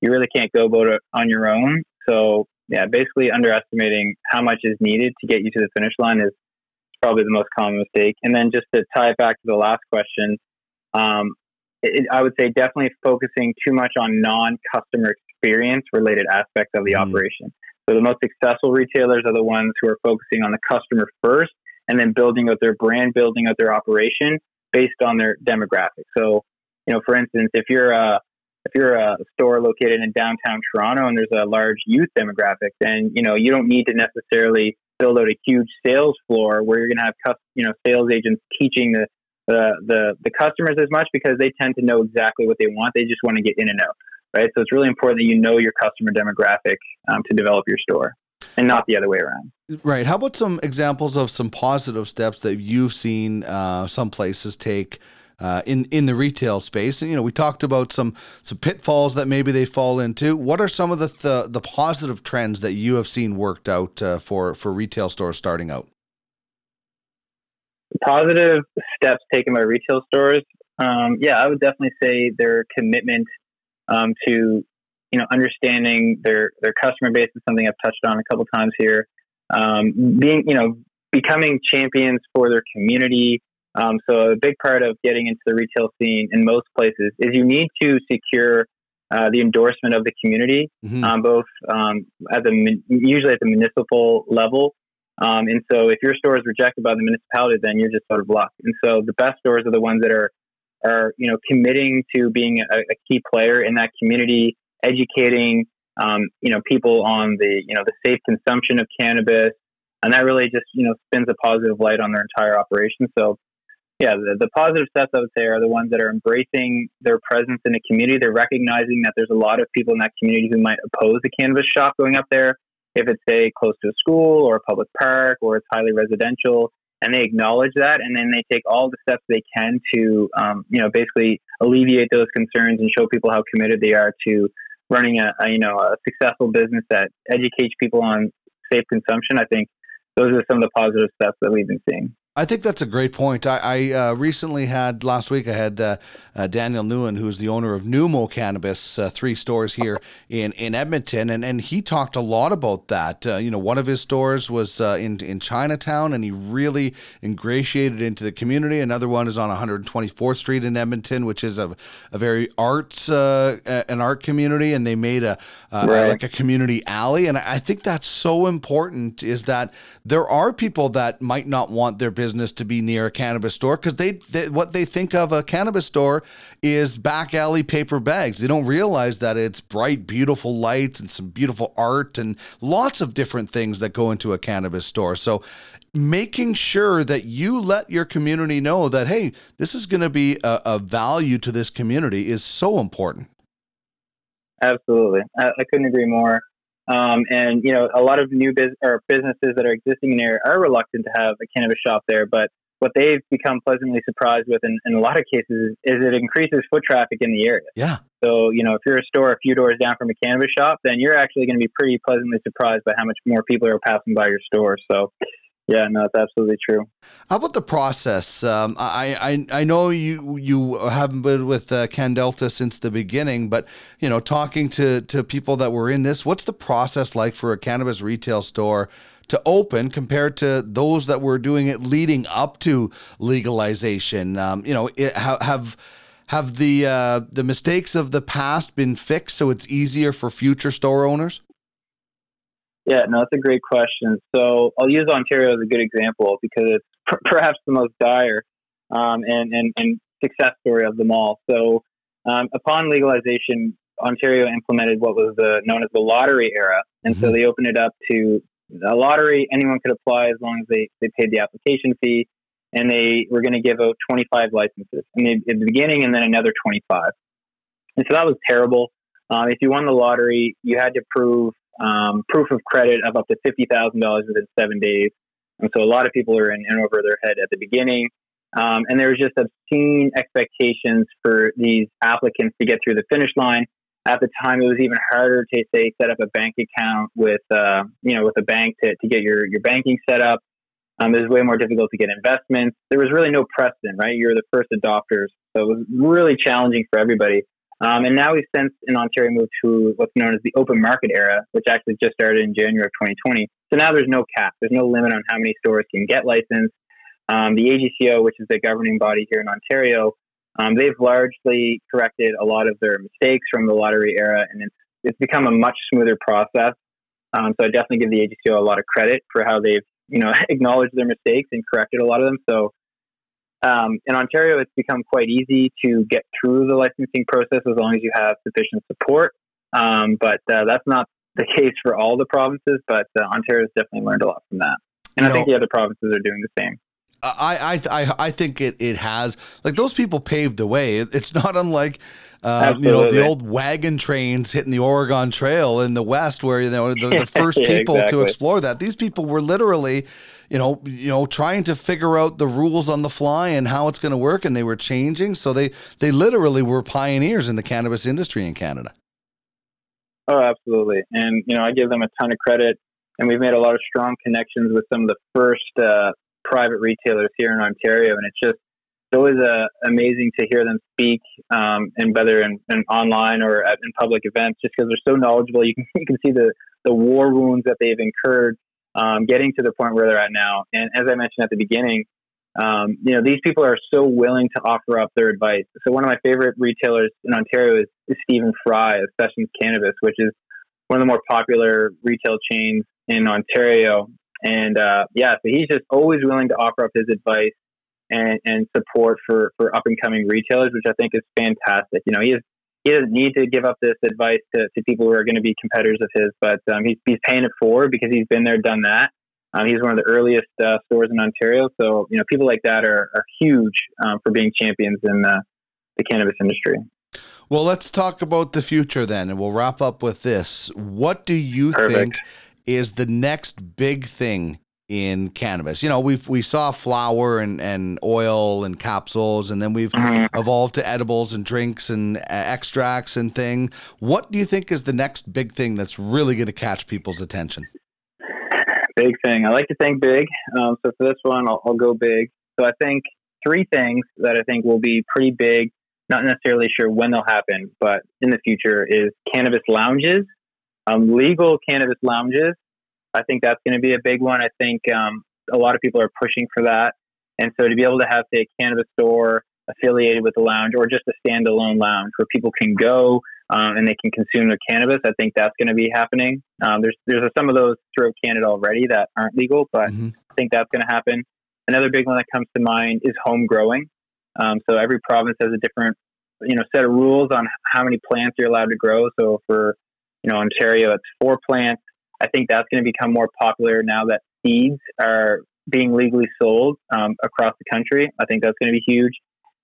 you really can't go about it on your own. So yeah, basically underestimating how much is needed to get you to the finish line is probably the most common mistake. And then just to tie it back to the last question, um, it, I would say definitely focusing too much on non-customer experience related aspects of the Mm. operation. So the most successful retailers are the ones who are focusing on the customer first and then building out their brand, building out their operation based on their demographic. So, you know, for instance, if you're a if you're a store located in downtown Toronto and there's a large youth demographic, then you know you don't need to necessarily build out a huge sales floor where you're going to have you know sales agents teaching the, the the the customers as much because they tend to know exactly what they want. They just want to get in and out, right? So it's really important that you know your customer demographic um, to develop your store, and not the other way around. Right. How about some examples of some positive steps that you've seen uh, some places take uh, in in the retail space. And you know, we talked about some some pitfalls that maybe they fall into. What are some of the the, the positive trends that you have seen worked out uh, for for retail stores starting out? Positive steps taken by retail stores. Um, yeah, I would definitely say their commitment um, to you know understanding their their customer base is something I've touched on a couple times here. Um, being you know becoming champions for their community. Um, so a big part of getting into the retail scene in most places is you need to secure uh, the endorsement of the community, mm-hmm. um, both um, at the usually at the municipal level. Um, and so, if your store is rejected by the municipality, then you're just out of luck. And so, the best stores are the ones that are are you know committing to being a, a key player in that community, educating um, you know people on the you know the safe consumption of cannabis, and that really just you know spins a positive light on their entire operation. So yeah, the, the positive steps I would say are the ones that are embracing their presence in the community. They're recognizing that there's a lot of people in that community who might oppose the cannabis shop going up there if it's say close to a school or a public park or it's highly residential and they acknowledge that and then they take all the steps they can to um, you know basically alleviate those concerns and show people how committed they are to running a, a, you know a successful business that educates people on safe consumption i think those are some of the positive steps that we've been seeing I think that's a great point. I, I uh, recently had last week. I had uh, uh, Daniel Nguyen, who's the owner of Numo Cannabis, uh, three stores here in, in Edmonton, and, and he talked a lot about that. Uh, you know, one of his stores was uh, in in Chinatown, and he really ingratiated into the community. Another one is on 124th Street in Edmonton, which is a, a very arts an art community, and they made a right. like a community alley. And I think that's so important. Is that there are people that might not want their business business to be near a cannabis store because they, they, what they think of a cannabis store is back alley paper bags. They don't realize that it's bright, beautiful lights and some beautiful art and lots of different things that go into a cannabis store. So making sure that you let your community know that hey, this is going to be a, a, value to this community is so important. Absolutely, I, I couldn't agree more. Um, and you know, a lot of new biz- or businesses that are existing in there are reluctant to have a cannabis shop there. But what they've become pleasantly surprised with, in, in a lot of cases, is it increases foot traffic in the area. Yeah. So you know, if you're a store a few doors down from a cannabis shop, then you're actually going to be pretty pleasantly surprised by how much more people are passing by your store. So yeah, no, it's absolutely true. How about the process? Um, I, I I know you you haven't been with uh, CanDelta since the beginning, but you know, talking to to people that were in this, what's the process like for a cannabis retail store? to open compared to those that were doing it leading up to legalization. Um, you know, it, have have the uh, the mistakes of the past been fixed so it's easier for future store owners? Yeah, no, that's a great question. So I'll use Ontario as a good example because it's p- perhaps the most dire um, and, and, and success story of them all. So um, upon legalization, Ontario implemented what was the, known as the lottery era. And mm-hmm. so they opened it up to a lottery. Anyone could apply as long as they, they paid the application fee. And they were going to give out 25 licenses in the, in the beginning and then another 25. And so that was terrible. Um, if you won the lottery, you had to prove um, proof of credit of up to $50,000 within seven days. And so a lot of people are in, in over their head at the beginning. Um, and there was just obscene expectations for these applicants to get through the finish line. At the time, it was even harder to say set up a bank account with, uh, you know, with a bank to, to get your, your banking set up. Um, it was way more difficult to get investments. There was really no precedent, right? You're the first adopters, so it was really challenging for everybody. Um, and now we've since in Ontario moved to what's known as the open market era, which actually just started in January of 2020. So now there's no cap, there's no limit on how many stores can get licensed. Um, the AGCO, which is the governing body here in Ontario, um, they've largely corrected a lot of their mistakes from the lottery era, and it's it's become a much smoother process. Um, so I definitely give the AGCO a lot of credit for how they've you know acknowledged their mistakes and corrected a lot of them. So um, in Ontario, it's become quite easy to get through the licensing process as long as you have sufficient support. Um, but uh, that's not the case for all the provinces. But uh, Ontario's definitely learned a lot from that, and you I know, think the other provinces are doing the same. I, I I I think it, it has like those people paved the way. It, it's not unlike Uh, you know, the old wagon trains hitting the Oregon Trail in the West, where you know the, the first Yeah, people to explore that. These people were literally, you know, you know, trying to figure out the rules on the fly and how it's going to work, and they were changing. So they they literally were pioneers in the cannabis industry in Canada. Oh, absolutely. And, you know, I give them a ton of credit. And we've made a lot of strong connections with some of the first uh, private retailers here in Ontario. And it's just, it's always uh, amazing to hear them speak, um, and whether in, in online or at, in public events, just because they're so knowledgeable. You can, you can see the, the war wounds that they've incurred um, getting to the point where they're at now. And as I mentioned at the beginning, um, you know, these people are so willing to offer up their advice. So one of my favorite retailers in Ontario is, is Stephen Fry of Sessions Cannabis, which is one of the more popular retail chains in Ontario. And uh, yeah, so he's just always willing to offer up his advice and, and support for, for up and coming retailers, which I think is fantastic. You know, he is he doesn't need to give up this advice to, to people who are going to be competitors of his, but um, he's, he's paying it forward because he's been there, done that. Um, he's one of the earliest uh, stores in Ontario, so you know people like that are, are huge um, for being champions in the, the cannabis industry. Well, let's talk about the future then, and we'll wrap up with this. What do you Perfect. think is the next big thing in cannabis? You know, we've we saw flour and, and oil and capsules, and then we've evolved to edibles and drinks and uh, extracts and thing. What do you think is the next big thing that's really going to catch people's attention? Big thing. I like to think big. Um, so for this one, I'll, I'll go big. So I think three things that I think will be pretty big. Not necessarily sure when they'll happen, but in the future is cannabis lounges, um, legal cannabis lounges. I think that's going to be a big one. I think um, a lot of people are pushing for that, and so to be able to have say a cannabis store affiliated with the lounge or just a standalone lounge where people can go um, and they can consume their cannabis. I think that's going to be happening. Um, there's there's some of those throughout Canada already that aren't legal, but Mhm. I think that's going to happen. Another big one that comes to mind is home growing. Um, so every province has a different you know set of rules on how many plants you're allowed to grow. So for you know Ontario, it's four plants. I think that's going to become more popular now that seeds are being legally sold um, across the country. I think that's going to be huge.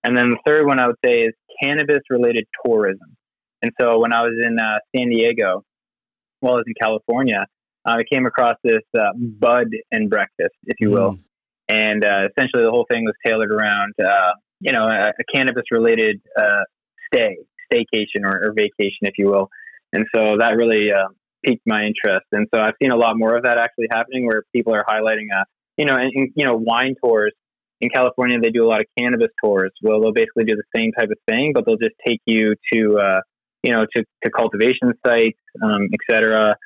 And then the third one I would say is cannabis related tourism. And so when I was in uh, San Diego, well, I was in California, uh, I came across this uh, bud and breakfast, if you will. And uh, essentially the whole thing was tailored around, uh, you know, a, a cannabis related uh, stay, staycation or, or vacation, if you will. And so that really piqued my interest. And so I've seen a lot more of that actually happening where people are highlighting, uh, you know, and, and, you know, wine tours. In California, they do a lot of cannabis tours. Well, they'll basically do the same type of thing, but they'll just take you to, uh, you know, to, to cultivation sites, um, et cetera.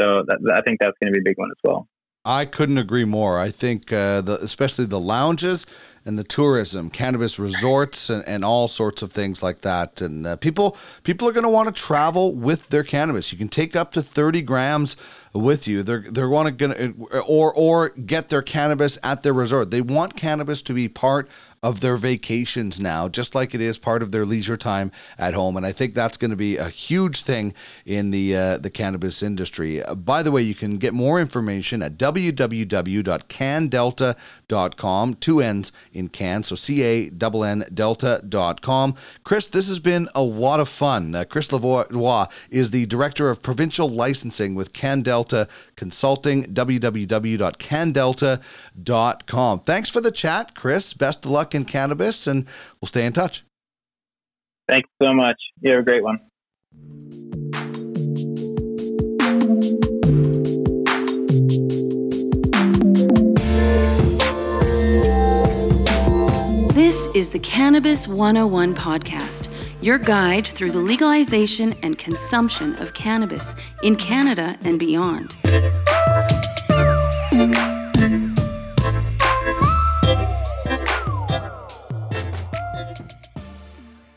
So that, I think that's going to be a big one as well. I couldn't agree more. I think, uh, the, especially the lounges and the tourism, cannabis resorts, and, and all sorts of things like that. And uh, people, people are going to want to travel with their cannabis. You can take up to thirty grams with you. They're they're want to or or get their cannabis at their resort. They want cannabis to be part of their vacations now, just like it is part of their leisure time at home. And I think that's going to be a huge thing in the uh, the cannabis industry. Uh, by the way, you can get more information at www.candelta.com. Two N's in can, so C A N N Delta.com. Chris, this has been a lot of fun. Uh, Chris Lavoie is the director of provincial licensing with CanDelta Consulting. www.candelta.com. Thanks for the chat, Chris. Best of luck in cannabis, and we'll stay in touch. Thanks so much. You have a great one. This is the Cannabis 101 podcast, your guide through the legalization and consumption of cannabis in Canada and beyond.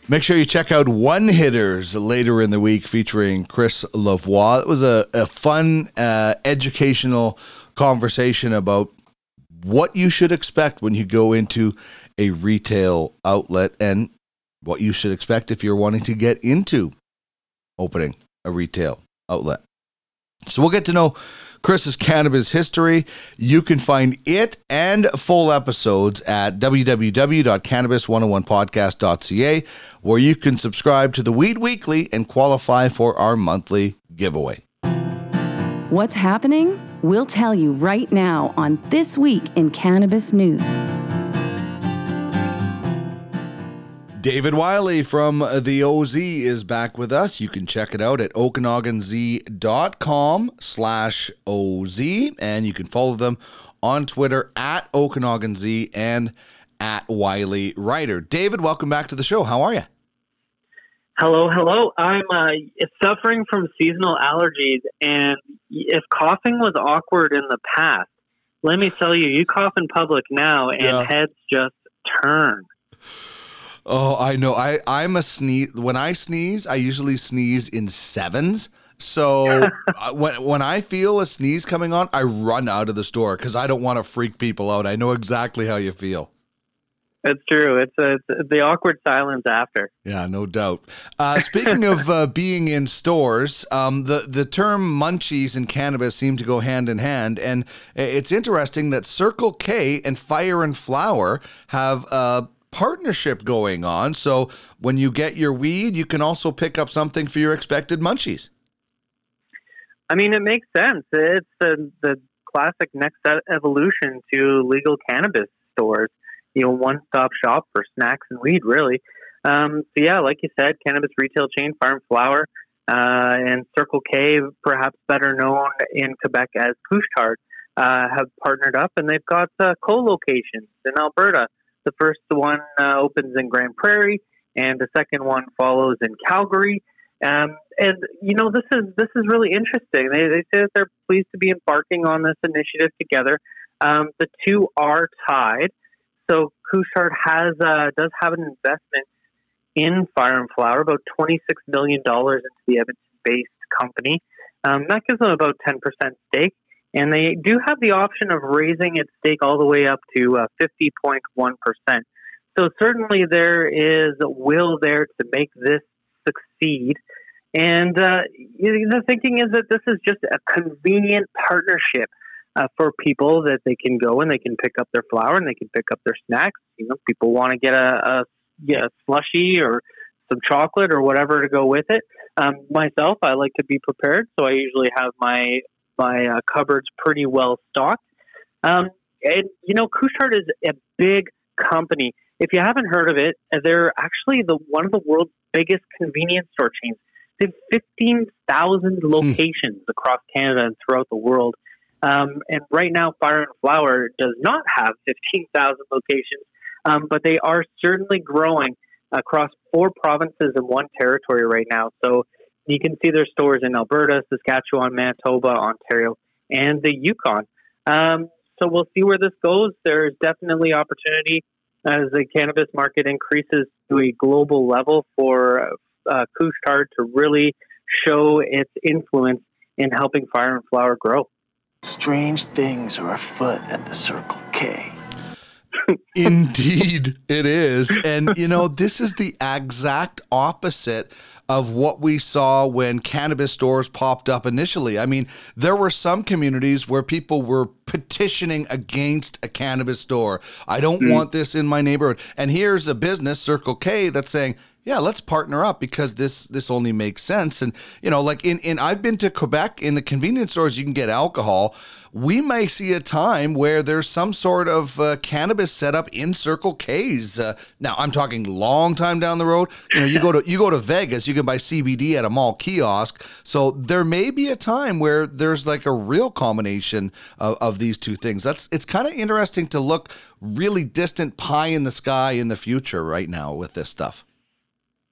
Make sure you check out One Hitters later in the week featuring Chris Lavoie. It was a, a fun, uh, educational conversation about what you should expect when you go into a retail outlet and what you should expect if you're wanting to get into opening a retail outlet. So we'll get to know Chris's cannabis history. You can find it and full episodes at www.cannabis101podcast.ca, where you can subscribe to the Weed Weekly and qualify for our monthly giveaway. What's happening? We'll tell you right now on This Week in Cannabis News. David Wylie from the OZ is back with us. You can check it out at okanaganz.com slash OZ, and you can follow them on Twitter at OkanaganZ and at Wylie Writer. David, welcome back to the show. How are you? Hello, hello. I'm uh, suffering from seasonal allergies, and if coughing was awkward in the past, let me tell you, you cough in public now, and Yeah. heads just turn. Oh, I know. I I'm a sneeze. When I sneeze, I usually sneeze in sevens. So uh, when when I feel a sneeze coming on, I run out of the store because I don't want to freak people out. I know exactly how you feel. It's true. It's, uh, it's the awkward silence after. Yeah, no doubt. Uh, speaking of uh, being in stores, um, the the term munchies and cannabis seem to go hand in hand, and it's interesting that Circle K and Fire and Flower have a partnership going on. So when you get your weed, you can also pick up something for your expected munchies. I mean, it makes sense. It's the the classic next evolution to legal cannabis stores. You know, one stop shop for snacks and weed, really. Um, so yeah, like you said, cannabis retail chain Fire and Flower uh, and Circle K, perhaps better known in Quebec as Couche-Tard, uh, have partnered up, and they've got uh, co-locations in Alberta. The first one uh, opens in Grande Prairie, and the second one follows in Calgary. Um, and you know this is this is really interesting. They, they say that they're pleased to be embarking on this initiative together. Um, the two are tied, so Couche-Tard has uh, does have an investment in Fire and Flower, about twenty six million dollars into the Edmonton-based company. Um, that gives them about ten percent stake, and they do have the option of raising its stake all the way up to uh, fifty point one percent. So certainly there is will there to make this succeed. And uh, the thinking is that this is just a convenient partnership uh, for people that they can go and they can pick up their flour and they can pick up their snacks. You know, people want to get a, a yeah, slushy or some chocolate or whatever to go with it. Um, myself, I like to be prepared, so I usually have my my uh, cupboards pretty well stocked. Um, and you know, Couche-Tard is a big company. If you haven't heard of it, they're actually the one of the world's biggest convenience store chains. They have 15,000 locations across Canada and throughout the world. Um, and right now, Fire and Flower does not have 15,000 locations, um, but they are certainly growing across four provinces and one territory right now. So you can see their stores in Alberta, Saskatchewan, Manitoba, Ontario, and the Yukon. Um, so we'll see where this goes. There's definitely opportunity as the cannabis market increases to a global level for uh, Couche-Tard to really show its influence in helping Fire and Flower grow. Strange things are afoot at the Circle K. Indeed, it is. And, you know, this is the exact opposite of what we saw when cannabis stores popped up initially. I mean, there were some communities where people were petitioning against a cannabis store. I don't Mm. want this in my neighborhood. And here's a business, Circle K, that's saying, yeah, let's partner up because this this only makes sense. And you know, like in in I've been to Quebec in the convenience stores, you can get alcohol. We may see a time where there's some sort of uh, cannabis setup in Circle K's. Uh, now, I'm talking long time down the road. You know, you go to you go to Vegas, you can buy CBD at a mall kiosk. So there may be a time where there's like a real combination of, of these two things. That's it's kind of interesting to look really distant pie in the sky in the future right now with this stuff.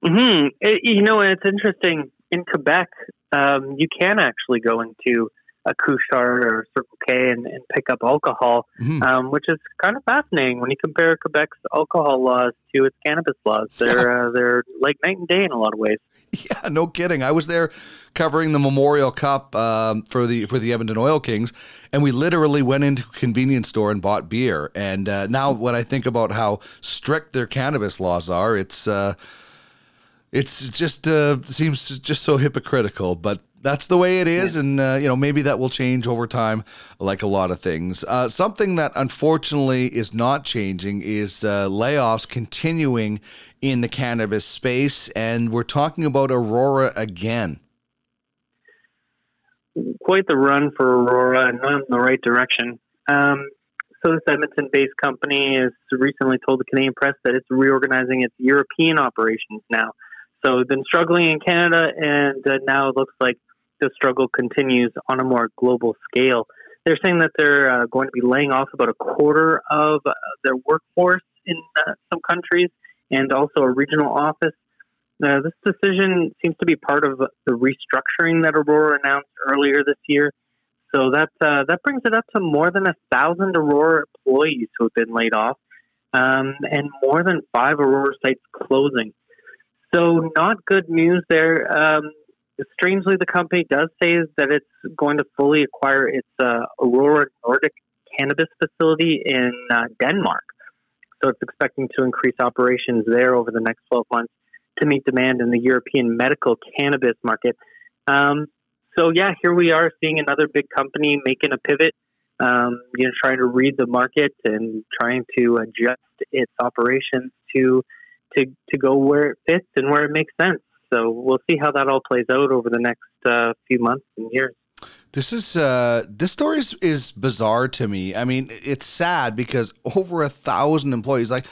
hmm you know, and it's interesting. In Quebec, um, you can actually go into a Couche-Tard or Circle K and, and pick up alcohol, Mhm. um, which is kind of fascinating when you compare Quebec's alcohol laws to its cannabis laws. They're uh, they're like night and day in a lot of ways. Yeah, no kidding. I was there covering the Memorial Cup um, for the for the Edmonton Oil Kings, and we literally went into a convenience store and bought beer. And uh, now, when I think about how strict their cannabis laws are, it's uh, it's just uh, seems just so hypocritical. But that's the way it is, yeah. and uh, you know maybe that will change over time, like a lot of things. Uh, something that unfortunately is not changing is uh, layoffs continuing in the cannabis space, and we're talking about Aurora again. Quite the run for Aurora, and not in the right direction. Um, so this Edmonton-based company has recently told the Canadian press that it's reorganizing its European operations now. So been struggling in Canada, and uh, now it looks like the struggle continues on a more global scale. They're saying that they're uh, going to be laying off about a quarter of uh, their workforce in uh, some countries, and also a regional office. Uh, this decision seems to be part of the restructuring that Aurora announced earlier this year. So that uh, that brings it up to more than a thousand Aurora employees who have been laid off, um, and more than five Aurora sites closing. So not good news there. Um, strangely, the company does say that it's going to fully acquire its uh, Aurora Nordic cannabis facility in uh, Denmark. So it's expecting to increase operations there over the next 12 months to meet demand in the European medical cannabis market. Um, so yeah, here we are seeing another big company making a pivot. Um, you know, trying to read the market and trying to adjust its operations to to to go where it fits and where it makes sense. So we'll see how that all plays out over the next uh, few months and years. This is uh, this story is, is bizarre to me. I mean, it's sad because over a thousand employees, like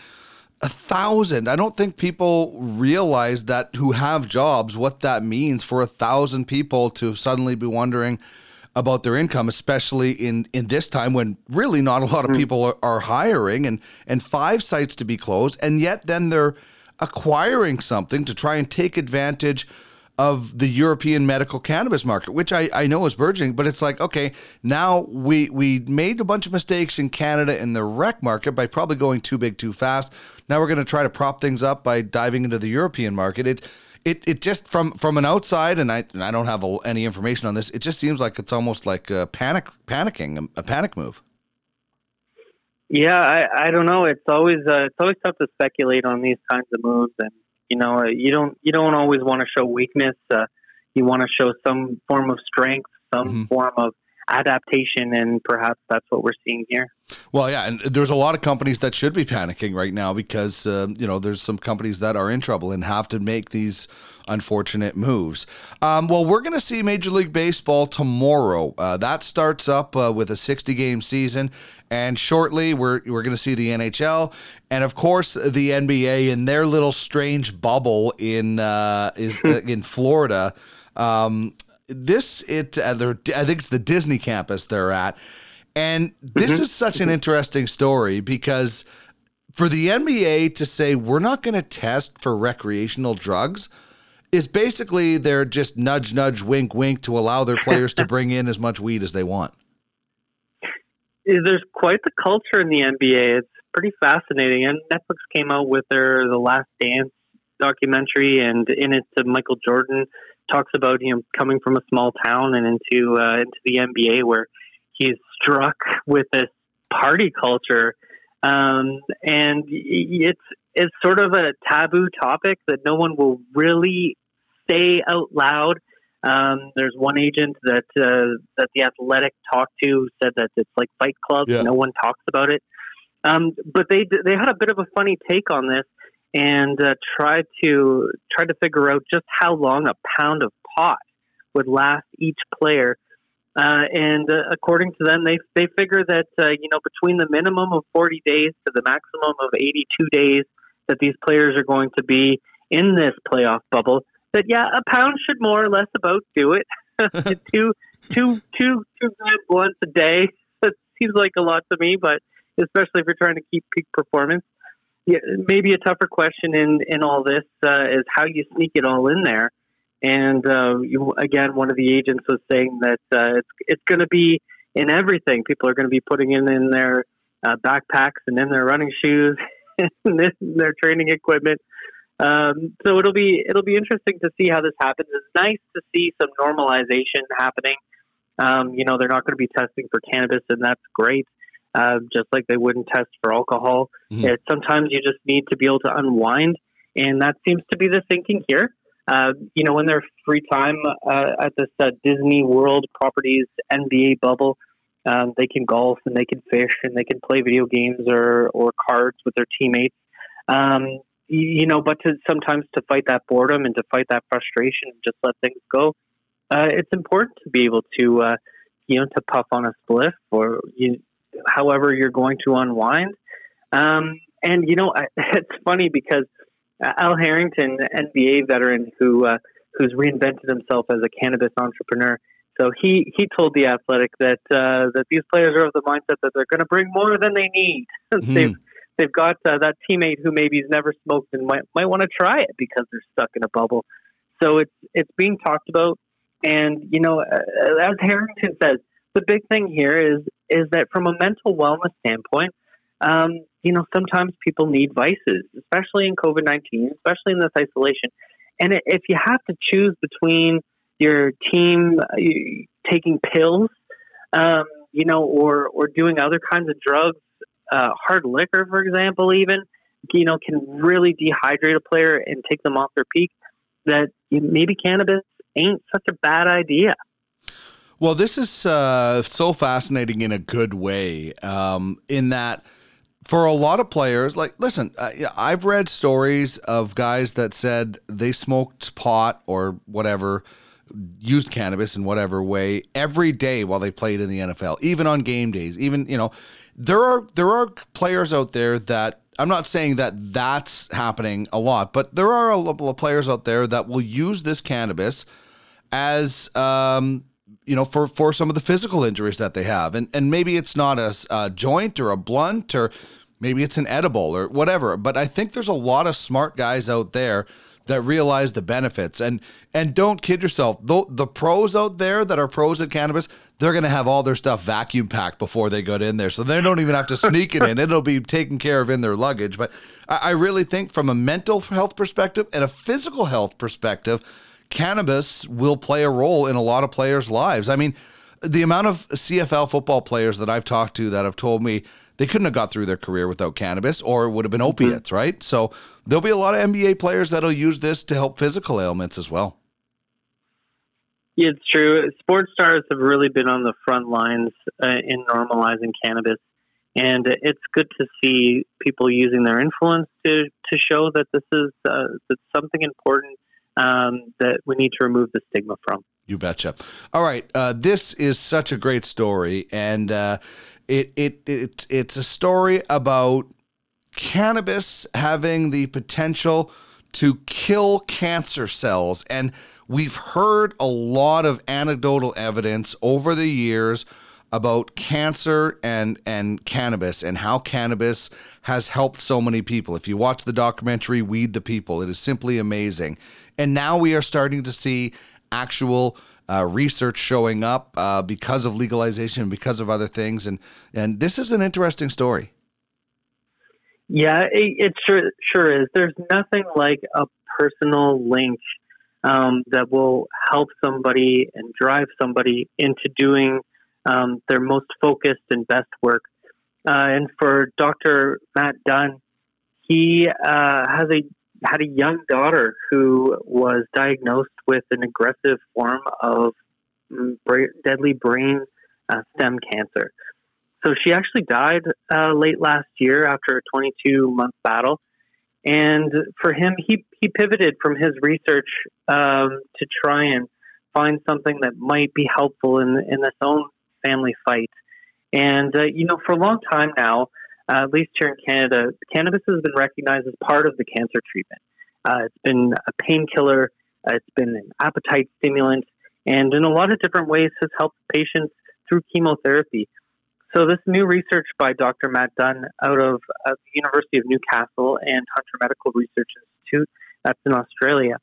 a thousand. I don't think people realize that who have jobs what that means for a thousand people to suddenly be wondering about their income, especially in in this time when really not a lot of hmm. people are, are hiring and and five sites to be closed, and yet then they're acquiring something to try and take advantage of the European medical cannabis market, which I, I know is burgeoning, but it's like, okay, now we we made a bunch of mistakes in Canada in the rec market by probably going too big too fast. Now we're going to try to prop things up by diving into the European market. It it, it just from from an outside, and I and I don't have a, any information on this. It just seems like it's almost like a panic panicking a panic move. Yeah, I, I don't know. It's always uh, it's always tough to speculate on these kinds of moves, and you know, uh, you don't you don't always want to show weakness. Uh, you want to show some form of strength, some mm-hmm. form of adaptation, and perhaps that's what we're seeing here. Well, yeah, and there's a lot of companies that should be panicking right now because uh, you know there's some companies that are in trouble and have to make these unfortunate moves. Um, well, we're going to see Major League Baseball tomorrow. Uh, that starts up uh, with a 60 game season. And shortly, we're, we're going to see the NHL and, of course, the NBA in their little strange bubble in uh, is uh, in Florida. Um, this it uh, I think it's the Disney campus they're at, and this mm-hmm. is such an interesting story because for the NBA to say we're not going to test for recreational drugs is basically they're just nudge, nudge, wink, wink to allow their players to bring in as much weed as they want. There's quite the culture in the NBA. It's pretty fascinating. And Netflix came out with their The Last Dance documentary, and in it, Michael Jordan talks about know coming from a small town and into uh, into the NBA where he's struck with this party culture, um, and it's it's sort of a taboo topic that no one will really say out loud. Um, there's one agent that uh, that the Athletic talked to said that it's like Fight Club. Yeah. No one talks about it. Um, but they they had a bit of a funny take on this and uh, tried to tried to figure out just how long a pound of pot would last each player. Uh, and uh, according to them, they they figure that uh, you know between the minimum of 40 days to the maximum of 82 days that these players are going to be in this playoff bubble, that yeah, a pound should more or less about do it. two, two, two, two grams once a day. That seems like a lot to me, but especially if you're trying to keep peak performance. Yeah, maybe a tougher question in in all this uh, is how you sneak it all in there. And uh, you, again, one of the agents was saying that uh, it's it's going to be in everything. People are going to be putting in in their uh, backpacks and in their running shoes and in their training equipment. Um, so it'll be it'll be interesting to see how this happens. It's nice to see some normalization happening. Um, you know, they're not going to be testing for cannabis, and that's great. Uh, just like they wouldn't test for alcohol. Mm-hmm. It, sometimes you just need to be able to unwind, and that seems to be the thinking here. uh, you know, in their free time uh, at this uh, Disney World Properties NBA bubble, um, they can golf and they can fish and they can play video games or, or cards with their teammates. Um, you know, but to sometimes to fight that boredom and to fight that frustration and just let things go, uh, it's important to be able to, uh, you know, to puff on a spliff or you, however you're going to unwind. Um, and you know, it's funny because Al Harrington, NBA veteran who uh, who's reinvented himself as a cannabis entrepreneur. So he, he told the Athletic that uh, that these players are of the mindset that they're going to bring more than they need. Mm. they've they've got uh, that teammate who maybe has never smoked and might might want to try it because they're stuck in a bubble. So it's it's being talked about, and you know, uh, as Harrington says, the big thing here is is that from a mental wellness standpoint, um, you know, sometimes people need vices, especially in COVID nineteen, especially in this isolation. And if you have to choose between your team uh, taking pills, um, you know, or or doing other kinds of drugs uh, hard liquor, for example, even you know, can really dehydrate a player and take them off their peak. That maybe cannabis ain't such a bad idea. Well, this is uh, so fascinating in a good way. Um, in that, for a lot of players, like, listen, uh, I've read stories of guys that said they smoked pot or whatever, used cannabis in whatever way every day while they played in the NFL, even on game days, even, you know, there are there are players out there that I'm not saying that that's happening a lot, but there are a couple of players out there that will use this cannabis as um, you know for for some of the physical injuries that they have, and and maybe it's not a, a joint or a blunt or maybe it's an edible or whatever. But I think there's a lot of smart guys out there that realize the benefits. And and don't kid yourself. The, the pros out there that are pros at cannabis they're going to have all their stuff vacuum packed before they get in there. So they don't even have to sneak it in. It'll be taken care of in their luggage. But I, I really think from a mental health perspective and a physical health perspective cannabis will play a role in a lot of players lives. I mean the amount of cfl football players that i've talked to that have told me they couldn't have got through their career without cannabis or it would have been mm-hmm. opiates, mm-hmm. right? So there'll be a lot of NBA players that'll use this to help physical ailments as well. Yeah, it's true. Sports stars have really been on the front lines uh, in normalizing cannabis, and it's good to see people using their influence to to show that this is uh, that something important um, that we need to remove the stigma from. You betcha. All right, uh, this is such a great story, and uh, it it it it's a story about cannabis having the potential to kill cancer cells and we've heard a lot of anecdotal evidence over the years about cancer and and cannabis and how cannabis has helped so many people. If you watch the documentary Weed the People, it is simply amazing. And now we are starting to see actual uh, research showing up uh, because of legalization, because of other things, and and this is an interesting story. Yeah, it, it sure sure is. There's nothing like a personal link um, that will help somebody and drive somebody into doing um, their most focused and best work. Uh, and for Dr. Matt Dunn, he uh, has a had a young daughter who was diagnosed with an aggressive form of mm, deadly brain uh, stem cancer. So she actually died uh, late last year after a 22 month battle. And for him, he, he pivoted from his research um, to try and find something that might be helpful in, in this own family fight. And, uh, you know, for a long time now, uh, at least here in Canada, cannabis has been recognized as part of the cancer treatment. Uh, it's been a painkiller, uh, it's been an appetite stimulant, and in a lot of different ways has helped patients through chemotherapy. So, this new research by Dr. Matt Dunn out of uh, the University of Newcastle and Hunter Medical Research Institute, that's in Australia,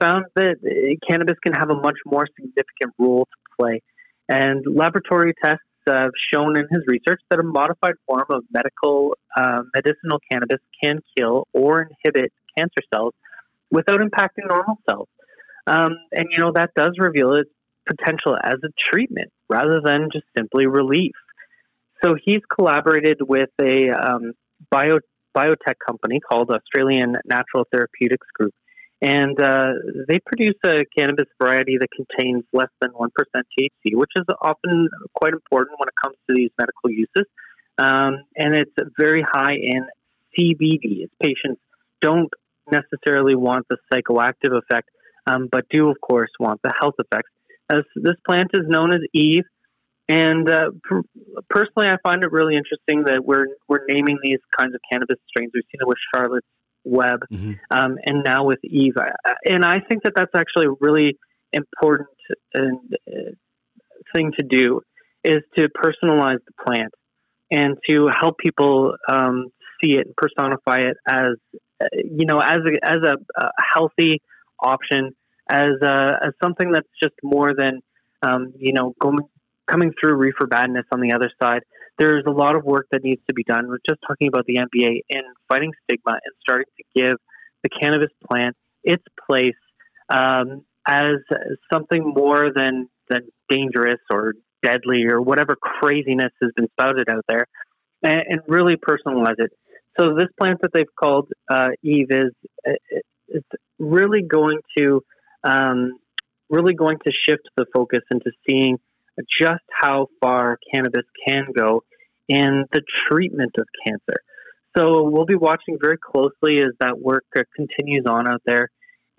found that uh, cannabis can have a much more significant role to play. And laboratory tests have shown in his research that a modified form of medical uh, medicinal cannabis can kill or inhibit cancer cells without impacting normal cells. Um, and you know that does reveal its potential as a treatment rather than just simply relief. So he's collaborated with a um, bio, biotech company called Australian Natural Therapeutics Group, And uh, they produce a cannabis variety that contains less than 1% THC, which is often quite important when it comes to these medical uses. Um, and it's very high in CBD. Patients don't necessarily want the psychoactive effect, um, but do, of course, want the health effects. As this plant is known as Eve, and uh, per- personally, I find it really interesting that we're we're naming these kinds of cannabis strains. We've seen it with Charlotte's Web, Mm-hmm. um, and now with Eve. And I think that that's actually a really important and, uh, thing to do is to personalize the plant and to help people um, see it and personify it as uh, you know as a, as a, a healthy option as a, as something that's just more than um, you know going coming through reefer badness on the other side. There's a lot of work that needs to be done. We're just talking about the NBA in fighting stigma and starting to give the cannabis plant its place um, as something more than than dangerous or deadly or whatever craziness has been spouted out there, and, and really personalize it. So this plant that they've called uh, Eve is is really going to um, really going to shift the focus into seeing just how far cannabis can go in the treatment of cancer. So we'll be watching very closely as that work uh, continues on out there,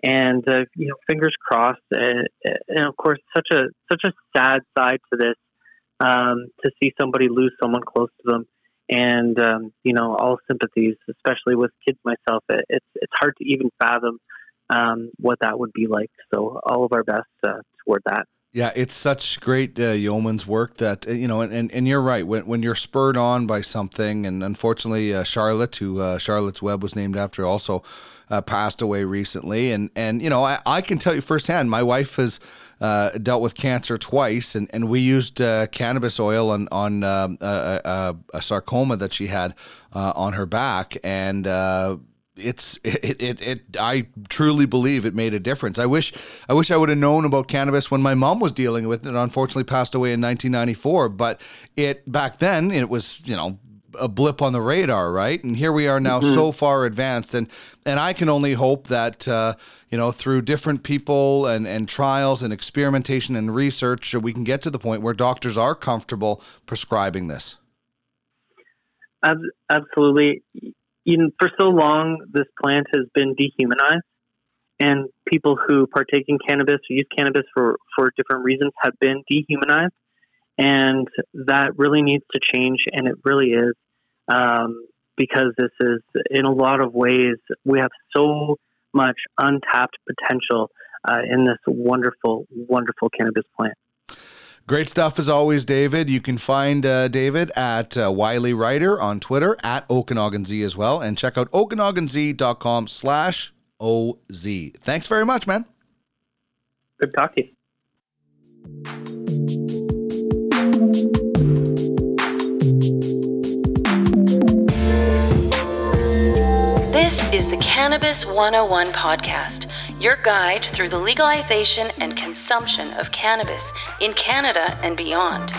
and uh, you know, fingers crossed. Uh, and of course, such a such a sad side to this um, to see somebody lose someone close to them, and um, you know, all sympathies, especially with kids myself. It, it's it's hard to even fathom um, what that would be like. So all of our best uh, toward that. Yeah, it's such great uh, yeoman's work that uh, you know, and, and, and you're right. When when you're spurred on by something, and unfortunately, uh, Charlotte, who uh, Charlotte's Web was named after, also uh, passed away recently. And and you know, I, I can tell you firsthand, my wife has uh, dealt with cancer twice, and, and we used cannabis oil on on um, a, a, a sarcoma that she had on her back, and it's it, it it I truly believe it made a difference. I wish I wish I would have known about cannabis when my mom was dealing with it. Unfortunately, passed away in 1994. But it back then it was you know a blip on the radar, right? And here we are now, Mhm. so far advanced, and and I can only hope that uh, you know through different people and and trials and experimentation and research, we can get to the point where doctors are comfortable prescribing this. Ab- absolutely. Even for so long, this plant has been dehumanized, and people who partake in cannabis or use cannabis for, for different reasons have been dehumanized, and that really needs to change, and it really is, um, because this is, in a lot of ways, we have so much untapped potential uh, in this wonderful, wonderful cannabis plant. Great stuff as always, David. You can find uh, David at uh, Wylie Writer on Twitter, at Okanagan Z as well, and check out okanaganz.com slash OZ. Thanks very much, man. Good talking. to you. This is the Cannabis 101 podcast, your guide through the legalization and consumption of cannabis in Canada and beyond.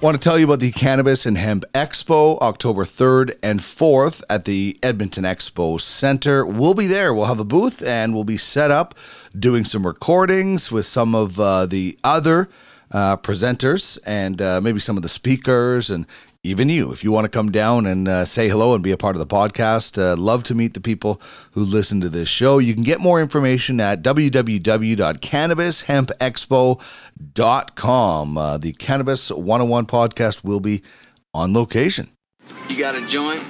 Want to tell you about the Cannabis and Hemp Expo, October 3rd and 4th at the Edmonton Expo Center. We'll be there. We'll have a booth and we'll be set up doing some recordings with some of uh, the other uh, presenters and uh, maybe some of the speakers and even you. If you want to come down and uh, say hello and be a part of the podcast, uh, love to meet the people who listen to this show. You can get more information at www.cannabishempexpo.com. Uh, the Cannabis 101 podcast will be on location. You got a joint?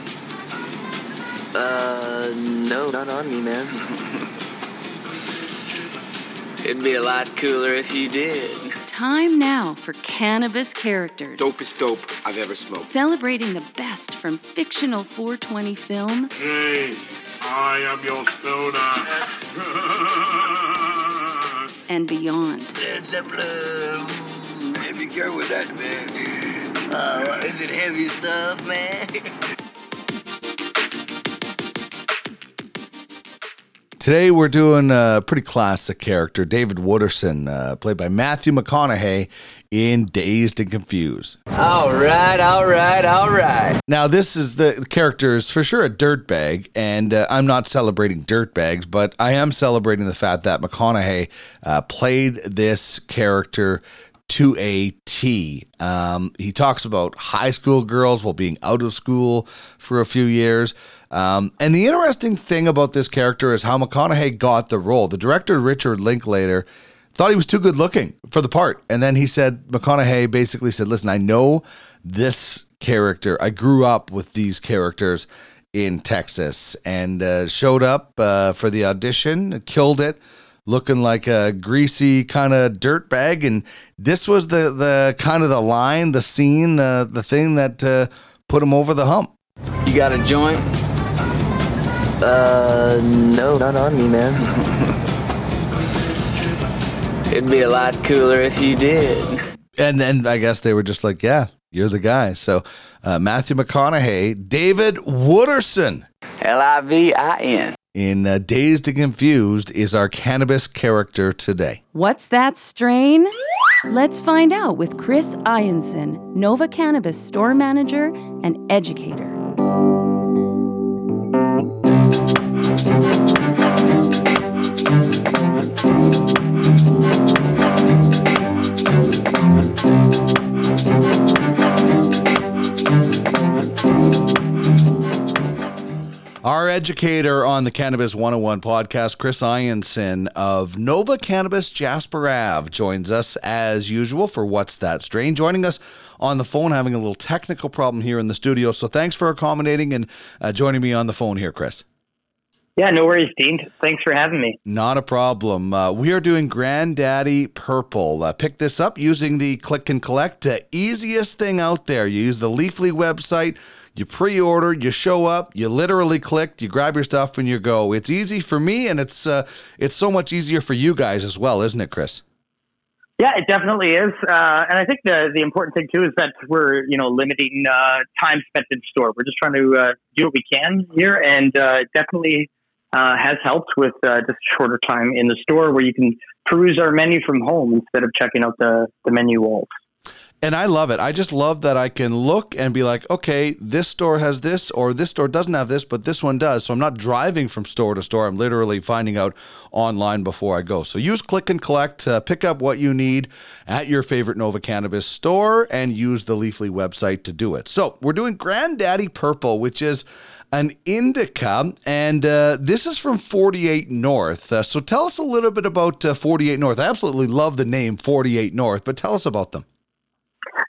Uh, no, not on me, man. It'd be a lot cooler if you did. Time now for Cannabis Characters. Dopest dope I've ever smoked. Celebrating the best from fictional 420 film Hey, I am your stoner. and beyond. Red Zeppelin. Man, be careful with that, man. Uh, is it heavy stuff, man? Today we're doing a pretty classic character, David Wooderson, uh, played by Matthew McConaughey in Dazed and Confused. All right, all right, all right. Now, this is the, the character is for sure a dirtbag, and uh, I'm not celebrating dirtbags, but I am celebrating the fact that McConaughey uh, played this character to a T. Um, he talks about high school girls while being out of school for a few years. Um, and the interesting thing about this character is how McConaughey got the role. The director, Richard Linklater, thought he was too good looking for the part. And then he said, McConaughey basically said, Listen, I know this character. I grew up with these characters in Texas and uh, showed up uh, for the audition, killed it looking like a greasy kind of dirt bag and this was the the kind of the line the scene the the thing that uh, put him over the hump You got a joint? Uh, no, not on me, man. It'd be a lot cooler if you did. and then i guess they were just like yeah you're the guy so uh, matthew mcconaughey david wooderson L I V I N. in uh, dazed and confused is our cannabis character today What's that strain? Let's find out with Chris Ianson, Nova Cannabis store manager and educator. Our educator on the Cannabis 101 podcast, Chris Ianson of Nova Cannabis Jasper Ave, joins us as usual for What's That Strain. Joining us on the phone, having a little technical problem here in the studio. So thanks for accommodating and uh, joining me on the phone here, Chris. Yeah, no worries, Dean. Thanks for having me. Not a problem. Uh, we are doing Granddaddy Purple. Uh, pick this up using the click and collect. Uh, easiest thing out there. You use the Leafly website. You pre-order, you show up, you literally click, you grab your stuff, and you go. It's easy for me, and it's uh, it's so much easier for you guys as well, isn't it, Chris? Yeah, it definitely is, uh, and I think the the important thing too is that we're you know limiting uh, time spent in store. We're just trying to uh, do what we can here, and uh, definitely uh, has helped with uh, just shorter time in the store where you can peruse our menu from home instead of checking out the the menu walls. And I love it. I just love that I can look and be like, okay, this store has this, or this store doesn't have this, but this one does. So I'm not driving from store to store. I'm literally finding out online before I go. So use click and collect, uh, pick up what you need at your favorite Nova Cannabis store, and use the Leafly website to do it. So we're doing Granddaddy Purple, which is an indica, and uh, this is from 48 North. Uh, so tell us a little bit about uh, 48 North. I absolutely love the name 48 North, but tell us about them.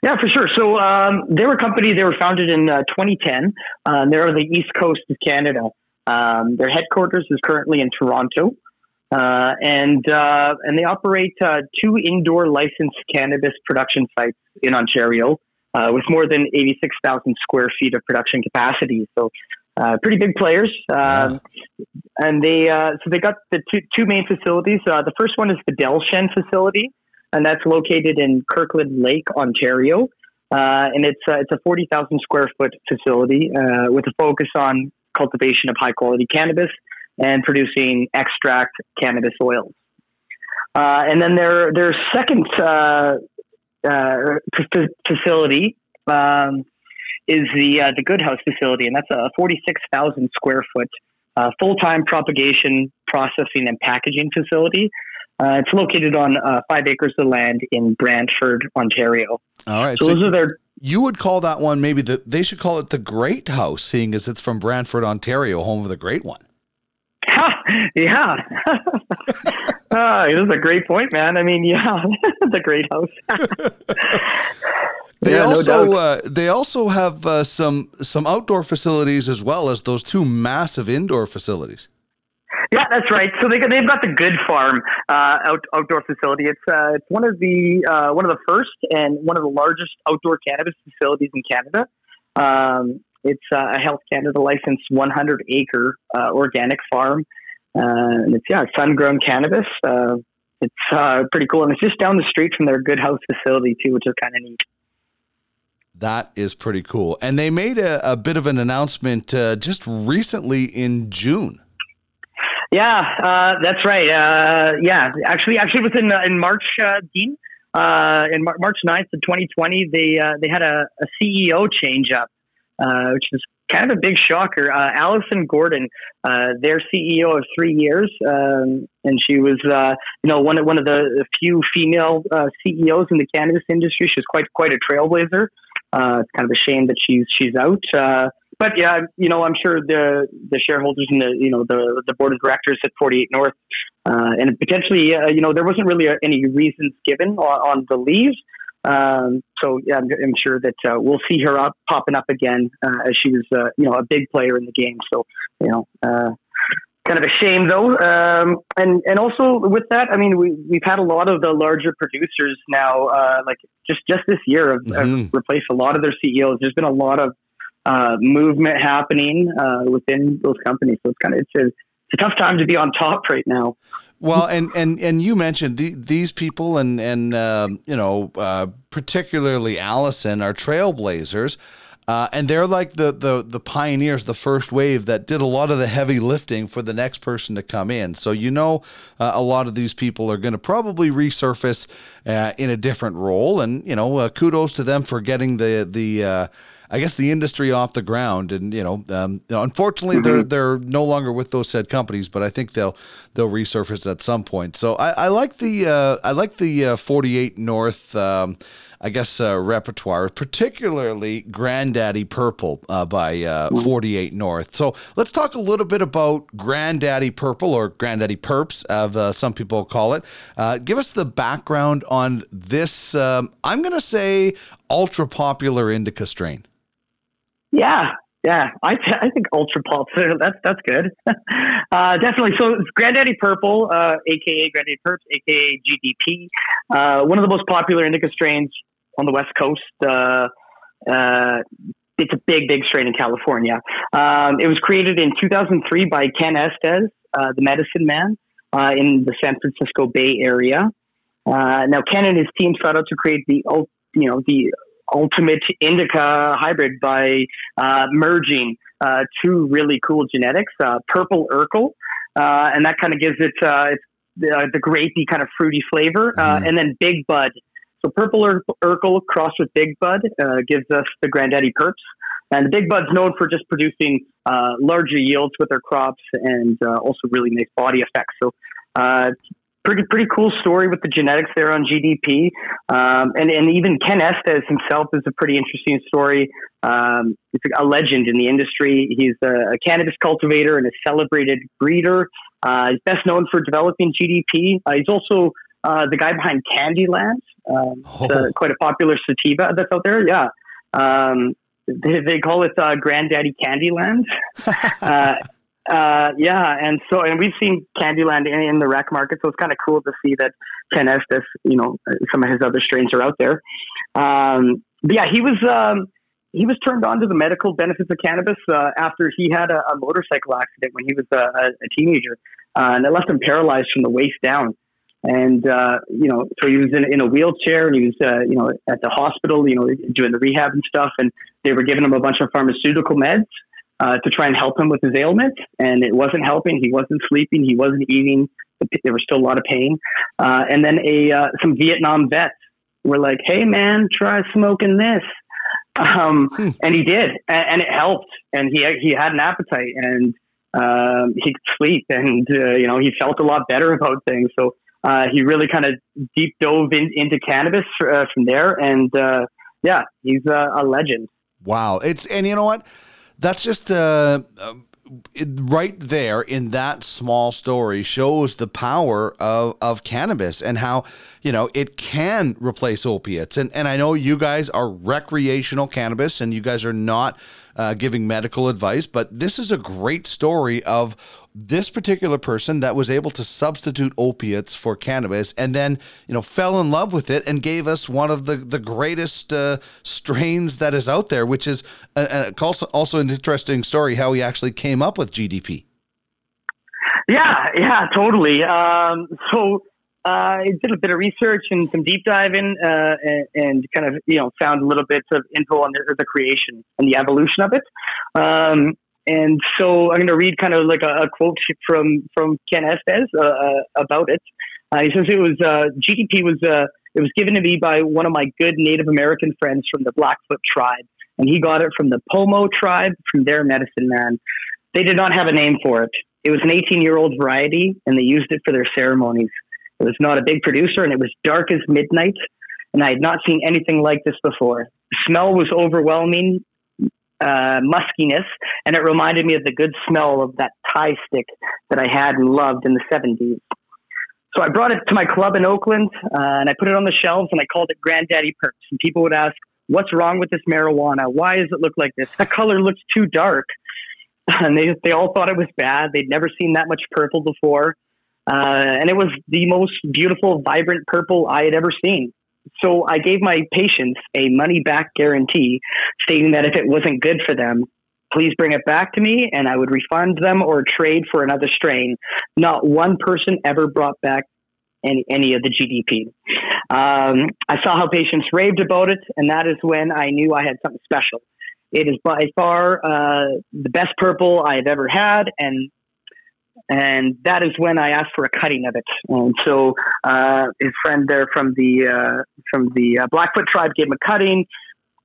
Yeah, for sure. So um, they were a company. They were founded in uh, 2010. Uh, they're on the east coast of Canada. Um, their headquarters is currently in Toronto, uh, and uh, and they operate uh, two indoor licensed cannabis production sites in Ontario uh, with more than 86,000 square feet of production capacity. So. pretty big players, um, and they so they got the two, two main facilities. the first one is the Delshen facility, and that's located in Kirkland Lake, Ontario. Uh, and it's uh, it's a forty thousand square foot facility uh, with a focus on cultivation of high quality cannabis and producing extract cannabis oils. Uh, and then their their second uh, uh, facility um, is the the Good House facility, and that's a forty six thousand square foot full time propagation, processing, and packaging facility. Uh, it's located on uh, five acres of land in Brantford, Ontario. All right. So, those are their. You would call that one maybe the they should call it the Great House, seeing as it's from Brantford, Ontario, home of the Great One. yeah, uh, is a great point, man. I mean, yeah, the Great House. They Yeah, also doubt. uh, they also have uh, some some outdoor facilities as well as those two massive indoor facilities. Yeah, that's right. So they they've got the Good Farm uh, out, outdoor facility. It's uh, it's one of the uh, one of the first and one of the largest outdoor cannabis facilities in Canada. Um, it's uh, a Health Canada licensed 100 acre uh, organic farm, uh, and it's yeah sun grown cannabis. It's pretty cool, and it's just down the street from their Good House facility too, which is kind of neat. That is pretty cool. And they made a, a bit of an announcement just recently in June. Yeah, uh, that's right. Uh, yeah, actually, actually, it was in uh, in March, uh, Dean. Uh, in Mar- March 9th of 2020, they uh, they had a, a CEO change up, which is kind of a big shocker. Allison Gordon, their CEO of three years, um, and she was, you know, one of one of the few female CEOs in the cannabis industry. She's quite quite a trailblazer. It's kind of a shame that she's she's out. But yeah, you know, I'm sure the the shareholders and the you know the the board of directors at 48 North, uh, and potentially, uh, you know, there wasn't really any reasons given on, on the leave. Um, so yeah, I'm, I'm sure that uh, we'll see her up popping up again uh, as she was, uh, you know, a big player in the game. So you know, uh, kind of a shame though. Um, and and also with that, I mean, we we've had a lot of the larger producers now, uh, like just just this year, have, Mm-hmm. have replaced a lot of their CEOs. There's been a lot of uh, movement happening uh, within those companies. So it's kind of it's a, it's a tough time to be on top right now. Well, and and and you mentioned the, these people, and and um, you know, uh, particularly Allison, are trailblazers, uh, and they're like the the the pioneers, the first wave that did a lot of the heavy lifting for the next person to come in. So you know, uh, a lot of these people are going to probably resurface uh, in a different role, and you know, uh, kudos to them for getting the the. I guess the industry off the ground, and you know, um, unfortunately, they're they're no longer with those said companies, but I think they'll they'll resurface at some point. So I, I like the uh, I like the uh, 48 North, um, I guess uh, repertoire, particularly Granddaddy Purple uh, by uh, 48 North. So let's talk a little bit about Granddaddy Purple or Granddaddy Perps, as uh, some people call it. Uh, give us the background on this. Um, I'm going to say ultra popular indica strain. Yeah, yeah, I, th- I think Ultra Pulp. That's that's good. uh, definitely. So Granddaddy Purple, uh, aka Granddaddy Perps, aka GDP, uh, one of the most popular indica strains on the West Coast. Uh, uh, it's a big, big strain in California. Um, it was created in 2003 by Ken Estes, uh, the medicine man, in the San Francisco Bay Area. Now, Ken and his team set out to create the you know the ultimate indica hybrid by uh, merging uh, two really cool genetics, uh, purple Urkle, uh, and that kind of gives it uh, it's, uh, the grapey kind of fruity flavor, uh, and then Big Bud. So purple Ur- Urkle crossed with Big Bud uh, gives us the Granddaddy Perps. And the Big Bud's known for just producing uh, larger yields with their crops and uh, also really nice body effects. So uh, pretty pretty cool story with the genetics there on GDP, um, and and even Ken Estes himself is a pretty interesting story. Um, he's a legend in the industry. He's a, a cannabis cultivator and a celebrated breeder. Uh, he's best known for developing GDP. Uh, he's also uh, the guy behind Candyland. Um, uh, quite a popular sativa that's out there. Yeah. Um, they, they call it uh, Granddaddy Candyland. uh, yeah, and so and we've seen Candyland in, in the rec market, so it's kind of cool to see that Ken Estes, you know, uh, some of his other strains are out there. Um, but yeah, he was um, he was turned on to the medical benefits of cannabis uh, after he had a, a motorcycle accident when he was a, a, a teenager, uh, and it left him paralyzed from the waist down. And uh, you know, so he was in, in a wheelchair, and he was uh, you know at the hospital, you know, doing the rehab and stuff, and they were giving him a bunch of pharmaceutical meds uh, to try and help him with his ailment, and it wasn't helping. He wasn't sleeping. He wasn't eating. There was still a lot of pain. Uh, and then a uh, some Vietnam vets were like, "Hey, man, try smoking this," um, and he did, and, and, it helped. And he he had an appetite, and um, he could sleep, and uh, you know he felt a lot better about things. So uh, he really kind of deep dove in, into cannabis uh, from there, and yeah, he's a legend. Wow, it's and you know what that's just uh, it, right there in that small story shows the power of, of cannabis and how you know it can replace opiates. And and I know you guys are recreational cannabis and you guys are not uh, giving medical advice but this is a great story of this particular person that was able to substitute opiates for cannabis and then you know fell in love with it and gave us one of the the greatest uh, strains that is out there which is a, a, also also an interesting story how he actually came up with GDP yeah yeah totally. Um, so uh, I did a bit of research and some deep diving uh, and, and, kind of you know found a little bit of info on the, the creation and the evolution of it. Um, and so I'm going to read kind of like a, a quote from from Ken Estes uh, uh, about it. Uh, he says it was uh, GDP was uh, it was given to me by one of my good Native American friends from the Blackfoot tribe, and he got it from the Pomo tribe from their medicine man. They did not have a name for it. It was an 18 year old variety, and they used it for their ceremonies. It was not a big producer, and it was dark as midnight, and I had not seen anything like this before. The smell was overwhelming, uh, muskiness, and it reminded me of the good smell of that Thai stick that I had and loved in the 70s. So I brought it to my club in Oakland, uh, and I put it on the shelves, and I called it Granddaddy Perps. And people would ask, "What's wrong with this marijuana? Why does it look like this? The color looks too dark." And they they all thought it was bad. They'd never seen that much purple before, uh, and it was the most beautiful, vibrant purple I had ever seen. So I gave my patients a money back guarantee, stating that if it wasn't good for them, please bring it back to me and I would refund them or trade for another strain. Not one person ever brought back any, any of the GDP. Um, I saw how patients raved about it, and that is when I knew I had something special. It is by far uh, the best purple I have ever had, and and that is when I asked for a cutting of it. And so uh, his friend there from the uh, from the uh, Blackfoot tribe gave him a cutting.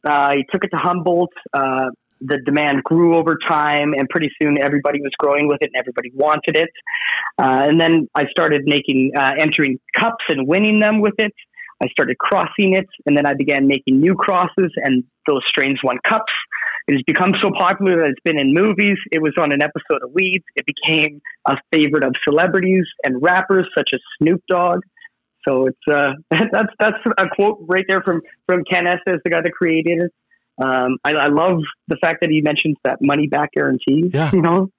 Uh, he took it to Humboldt. Uh, the demand grew over time, and pretty soon everybody was growing with it, and everybody wanted it. Uh, and then I started making entering cups and winning them with it. I started crossing it, and then I began making new crosses, and those strains won cups. It has become so popular that it's been in movies. It was on an episode of Weeds. It became a favorite of celebrities and rappers such as Snoop Dogg. So it's uh, that's that's a quote right there from from Ken Estes, the guy that created it. Um, I, I, love the fact that he mentions that money back guarantee. Yeah. You know,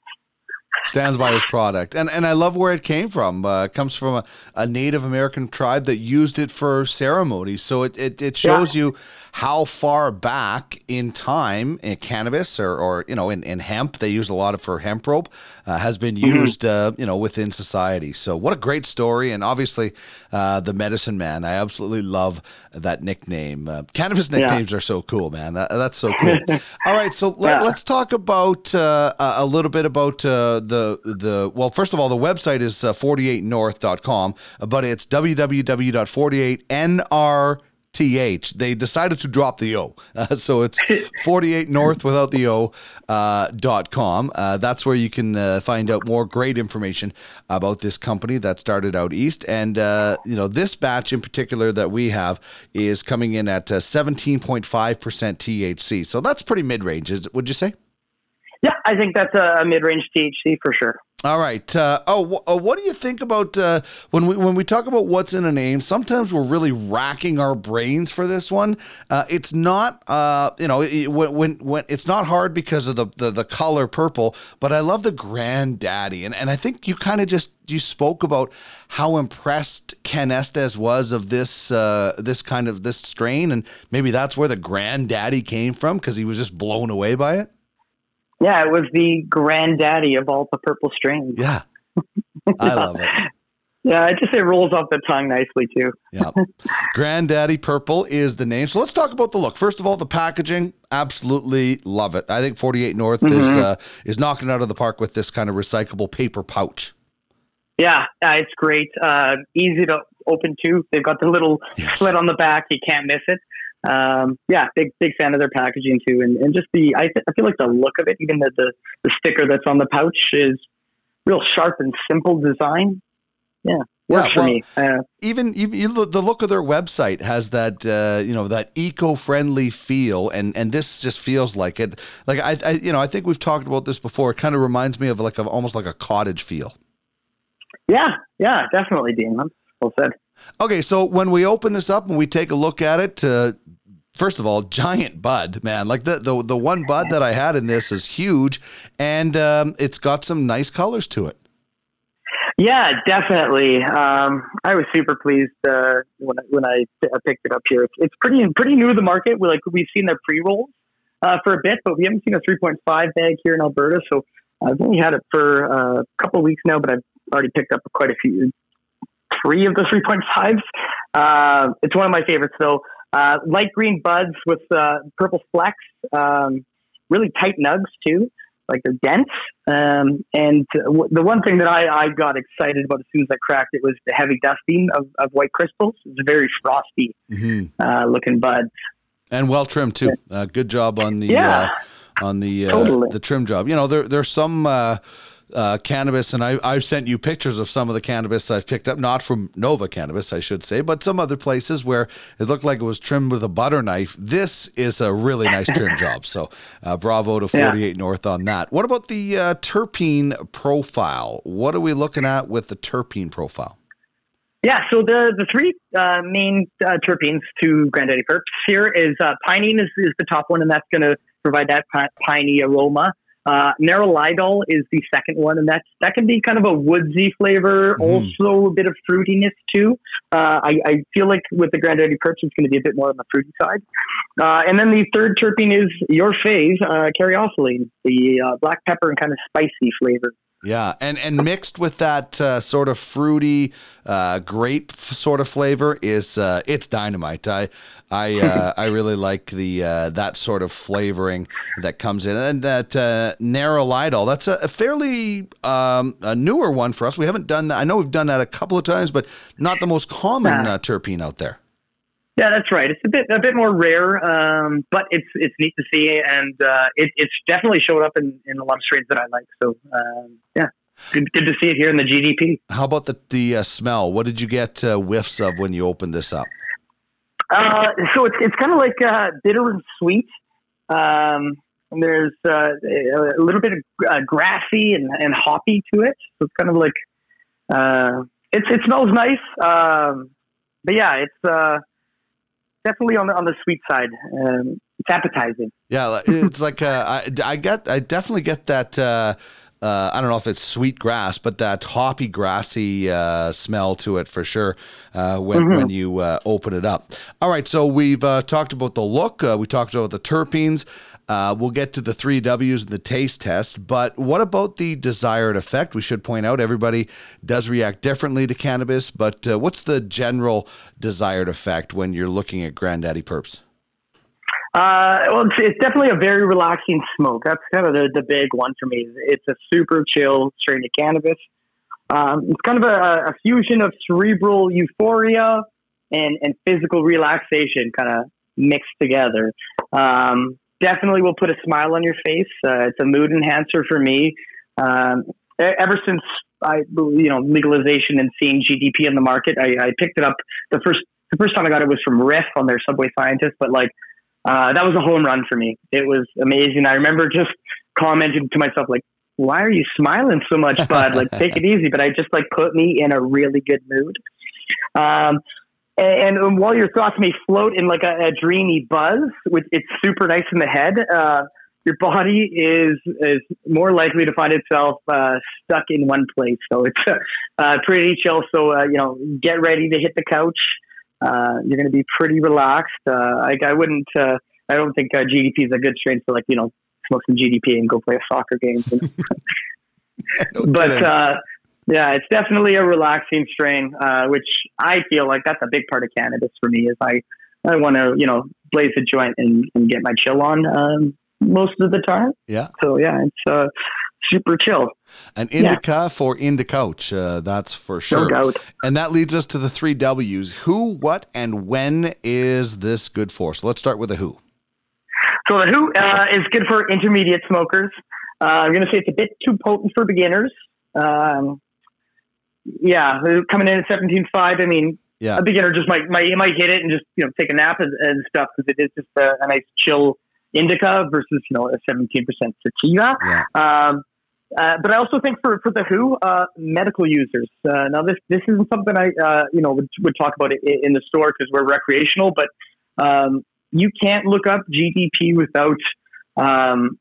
stands by his product and and i love where it came from uh, it comes from a, a, native american tribe that used it for ceremonies so it, it, it shows yeah. you how far back in time in cannabis or, or you know in, in hemp they used a lot of for hemp rope uh, has been mm-hmm. used mm-hmm. uh, you know within society so what a great story and obviously uh, the medicine man. I absolutely love that nickname. Uh, cannabis nicknames yeah. are so cool man. That, that's so cool. All right so let, us talk about uh, a little bit about uh, the the well first of all the website is 48north.com but it's www.48nr TH. They decided to drop the O. Uh, so it's 48 North without the O uh, dot com. Uh, that's where you can uh, find out more great information about this company that started out east. And, uh, you know, this batch in particular that we have is coming in at 17.5% uh, THC. So that's pretty mid range, would you say? Yeah, I think that's a mid range THC for sure. All right. Uh, oh, uh, what do you think about uh, when we when we talk about what's in a name? Sometimes we're really racking our brains for this one. Uh, it's not, uh, you know, it, when when it's not hard because of the, the, the color purple. But I love the granddaddy, and and I think you kind of just you spoke about how impressed Ken Estes was of this uh, this kind of this strain, and maybe that's where the granddaddy came from because he was just blown away by it. Yeah, it was the granddaddy of all the purple strains. Yeah. I love it. Yeah, I just it rolls off the tongue nicely too. yeah, Granddaddy Purple is the name. So let's talk about the look. First of all, the packaging, absolutely love it. I think 48 North mm-hmm. is uh, is knocking out of the park with this kind of recyclable paper pouch. Yeah, uh, it's great. Uh, easy to open too. They've got the little yes. slit on the back. You can't miss it um, yeah, big big fan of their packaging too, and, and just the I, th- I feel like the look of it, even the, the, the sticker that's on the pouch is real sharp and simple design. Yeah, works yeah, well, for me. Uh, even even the look of their website has that uh, you know that eco-friendly feel, and and this just feels like it. Like I, I you know I think we've talked about this before. It kind of reminds me of like a, almost like a cottage feel. Yeah, yeah, definitely, Dean. Well said. Okay, so when we open this up and we take a look at it, uh, first of all, giant bud, man. Like the the the one bud that I had in this is huge, and um, it's got some nice colors to it. Yeah, definitely. Um, I was super pleased uh, when I, when I picked it up here. It's, it's pretty pretty new to the market. We like we've seen their pre rolls uh, for a bit, but we haven't seen a 3.5 bag here in Alberta. So I've only had it for uh, a couple of weeks now, but I've already picked up quite a few, three of the 3.5s. Uh, it's one of my favorites though. Uh, light green buds with uh, purple flecks, um, really tight nugs too. like they're dense. Um, and w- the one thing that I, I got excited about as soon as I cracked it was the heavy dusting of, of white crystals. It's a very frosty Mhm. uh, looking buds. and well trimmed too. Uh, good job on the Yeah. uh, on the uh, Totally. the trim job. You know, there there's some uh, cannabis, and I I've sent you pictures of some of the cannabis I've picked up, not from Nova Cannabis, I should say, but some other places where it looked like it was trimmed with a butter knife. This is a really nice trim job. So, uh, bravo to Yeah. 48 North on that. What about the uh, terpene profile? What are we looking at with the terpene profile? Yeah, so the the three uh, main uh, terpenes to Granddaddy Purps here is uh, pinene is, is the top one, and that's going to provide that piney aroma. Uh, is the second one, and that's that can be kind of a woodsy flavor, also a bit of fruitiness too. Uh, I, I feel like with the Granddaddy Purps, it's going to be a bit more on the fruity side. Uh, and then the third terpene is your fave, uh, caryophyllene, the uh, black pepper and kind of spicy flavor. Yeah, and and mixed with that uh, sort of fruity uh, grape f- sort of flavor is uh, it's dynamite. I I uh, I really like the uh, that sort of flavoring that comes in, and that uh, nerolidol. That's a, a fairly um, a newer one for us. We haven't done that. I know we've done that a couple of times, but not the most common uh, terpene out there. Yeah, that's right. It's a bit a bit more rare, um, but it's it's neat to see, and uh, it, it's definitely showed up in, in a lot of strains that I like. So um, yeah, good good to see it here in the GDP. How about the the uh, smell? What did you get uh, whiffs of when you opened this up? Uh, so it's it's kind of like uh, bitter and sweet. Um, and there's uh, a little bit of uh, grassy and, and hoppy to it. So it's kind of like uh, it's it smells nice. Um, but yeah, it's uh, definitely on the on the sweet side. Um, it's appetizing. Yeah, it's like uh, I, I get, I definitely get that. Uh, uh, I don't know if it's sweet grass, but that hoppy, grassy uh, smell to it for sure uh, when Mhm. when you uh, open it up. All right, so we've uh, talked about the look. Uh, we talked about the terpenes. Uh, we'll get to the three W's and the taste test. But what about the desired effect? We should point out everybody does react differently to cannabis. But uh, what's the general desired effect when you're looking at Granddaddy Perps? Uh, well, it's, it's definitely a very relaxing smoke. That's kind of the, the big one for me. It's a super chill strain of cannabis. Um, it's kind of a, a fusion of cerebral euphoria and, and physical relaxation kind of mixed together. Um, definitely will put a smile on your face. Uh, it's a mood enhancer for me. Um, ever since I, you know, legalization and seeing GDP in the market, I, I picked it up. The first, the first time I got it was from Riff on their Subway Scientist, but like, uh, that was a home run for me. It was amazing. I remember just commenting to myself, like, why are you smiling so much, bud? Like, take it easy. But I just like put me in a really good mood. Um, and, and while your thoughts may float in like a, a dreamy buzz, which it's super nice in the head, uh, your body is is more likely to find itself uh, stuck in one place. So it's uh, pretty chill. So uh, you know, get ready to hit the couch. Uh, you're going to be pretty relaxed. Uh, like I wouldn't. Uh, I don't think uh, GDP is a good strain for like you know smoke some GDP and go play a soccer game. but uh, yeah, it's definitely a relaxing strain, uh, which I feel like that's a big part of cannabis for me. Is I I want to you know blaze a joint and, and get my chill on um, most of the time. Yeah. So yeah, it's uh, super chill. An Yeah. indica for indicoach, uh, that's for sure. doubt. And that leads us to the three W's. Who, what, and when is this good for? So let's start with the who. So the Who uh, is good for intermediate smokers. Uh, I'm going to say it's a bit too potent for beginners. Um, yeah, coming in at 17.5. I mean, Yeah. a beginner just might might might hit it and just you know take a nap and, and stuff because it is just a, a nice chill indica versus you know a 17% sativa. Um, uh, but I also think for, for the WHO, uh, medical users. Uh, now this this isn't something I uh, you know would, would talk about in the store because we're recreational, but um, you can't look up GDP without um,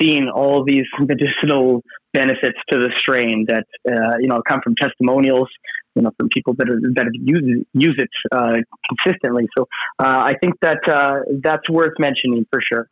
seeing all these medicinal benefits to the strain that uh, you know come from testimonials you know from people that are that have used use it uh, consistently. So uh, I think that uh, that's worth mentioning for sure.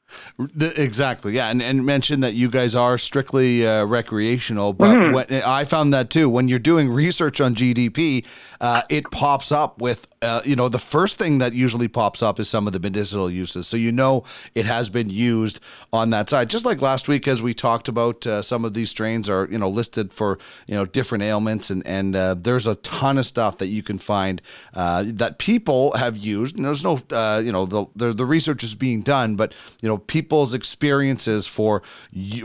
Exactly, yeah, and and mention that you guys are strictly uh, recreational, but mm-hmm. when, I found that too. When you're doing research on GDP, uh, it pops up with uh, you know, the first thing that usually pops up is some of the medicinal uses. So you know it has been used on that side. Just like last week, as we talked about, uh, some of these strains are you know listed for you know different ailments, and and uh, there's a ton of stuff that you can find uh, that people have used. And there's no uh, you know the, the the research is being done, but you know people's experiences for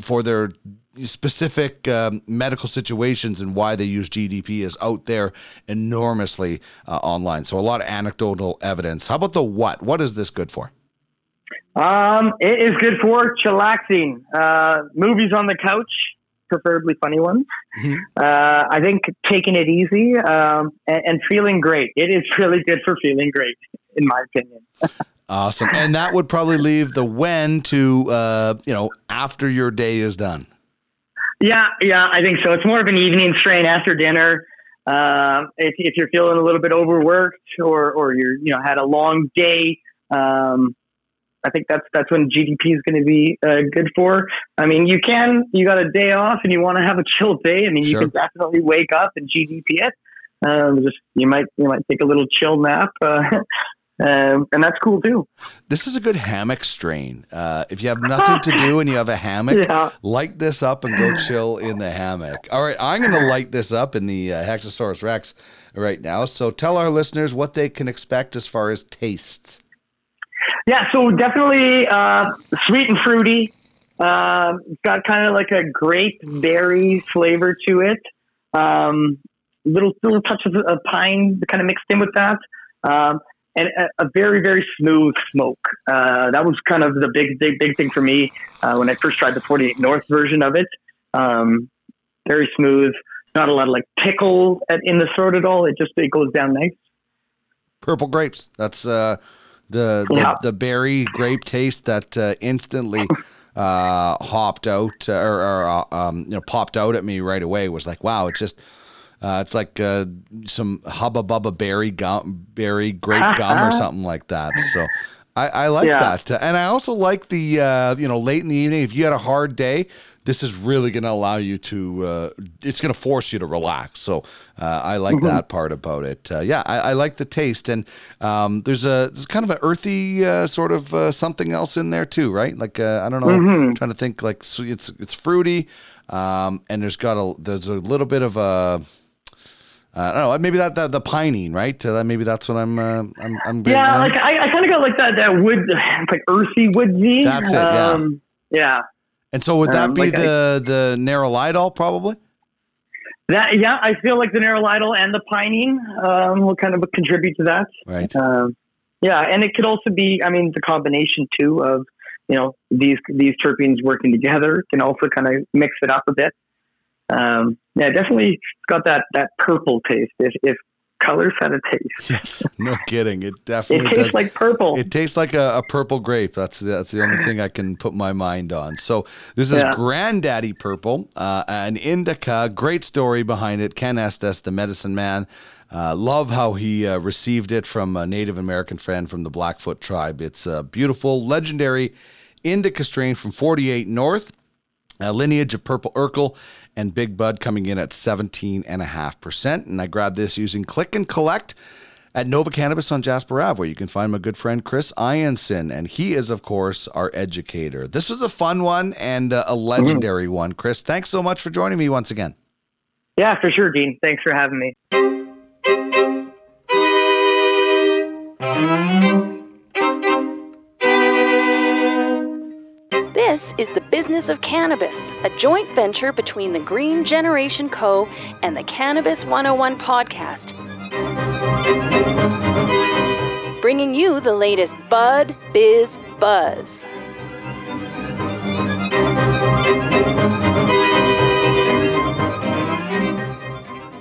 for their specific um, medical situations and why they use GDP is out there enormously uh, online. So a lot of anecdotal evidence. How about the what? What is this good for? Um, it is good for chillaxing. Uh, movies on the couch, preferably funny ones. Mm-hmm. Uh, I think taking it easy um, and, and feeling great. It is really good for feeling great, in my opinion. awesome, and that would probably leave the when to uh, you know after your day is done. Yeah, yeah, I think so. It's more of an evening strain after dinner. Uh, if, if you're feeling a little bit overworked or, or you're, you know, had a long day, um, I think that's that's when GDP is going to be uh, good for. I mean, you can you got a day off and you want to have a chill day. I mean, sure. you can definitely wake up and GDP it. Um, just you might you might take a little chill nap. Uh, Um, and that's cool too. This is a good hammock strain. Uh, if you have nothing to do and you have a hammock, yeah. light this up and go chill in the hammock. All right, I'm going to light this up in the uh, Hexosaurus Rex right now. So tell our listeners what they can expect as far as tastes. Yeah, so definitely uh, sweet and fruity. Uh, it's got kind of like a grape berry flavor to it. Um, little little touches of pine kind of mixed in with that. Um, and a, a, very very smooth smoke. Uh, that was kind of the big big big thing for me uh, when I first tried the 48 North version of it. Um, very smooth, not a lot of like pickle at, in the throat at all. It just it goes down nice. Purple grapes. That's uh, the, the, yeah. the berry grape taste that uh, instantly. Uh, hopped out uh, or, or um, you know popped out at me right away was like wow it's just uh, it's like uh, some hubba bubba berry gum, berry grape gum or something like that. So I, I like yeah. that, and I also like the uh, you know late in the evening if you had a hard day. This is really going to allow you to. Uh, it's going to force you to relax. So uh, I like mm-hmm. that part about it. Uh, yeah, I, I, like the taste, and um, there's a there's kind of an earthy sort of something else in there too, right? Like I don't know, mm-hmm. I'm trying to think. Like it's it's fruity, um, and there's got a there's a little bit of a uh, I don't know. Maybe that, that the pinene, right? Uh, maybe that's what I'm. Uh, I'm, I'm. Yeah, like I, I kind of got like that that wood, like earthy woodsy. That's it. Um, yeah. yeah. And so would that um, be like the I, the nerolidol probably? That yeah, I feel like the nerolidol and the pinene um, will kind of contribute to that. Right. Um, yeah, and it could also be. I mean, the combination too of you know these these terpenes working together can also kind of mix it up a bit. Um, yeah, definitely got that that purple taste. If if colors had a taste. Yes, no kidding. It definitely it tastes does. like purple. It tastes like a, a, purple grape. That's that's the only thing I can put my mind on. So this is yeah. Granddaddy Purple, uh, an indica. Great story behind it. Ken Estes, the medicine man. Uh, love how he uh, received it from a Native American friend from the Blackfoot tribe. It's a beautiful, legendary indica strain from 48 North, a lineage of purple Urkle and Big Bud coming in at 17.5%. And I grabbed this using Click and Collect at Nova Cannabis on Jasper Ave, where you can find my good friend Chris Ianson. And he is, of course, our educator. This was a fun one and uh, a legendary one. Chris, thanks so much for joining me once again. Yeah, for sure, Dean. Thanks for having me. This is the Business of Cannabis, a joint venture between the Green Generation Co. and the Cannabis 101 podcast. Bringing you the latest Bud, Biz, Buzz.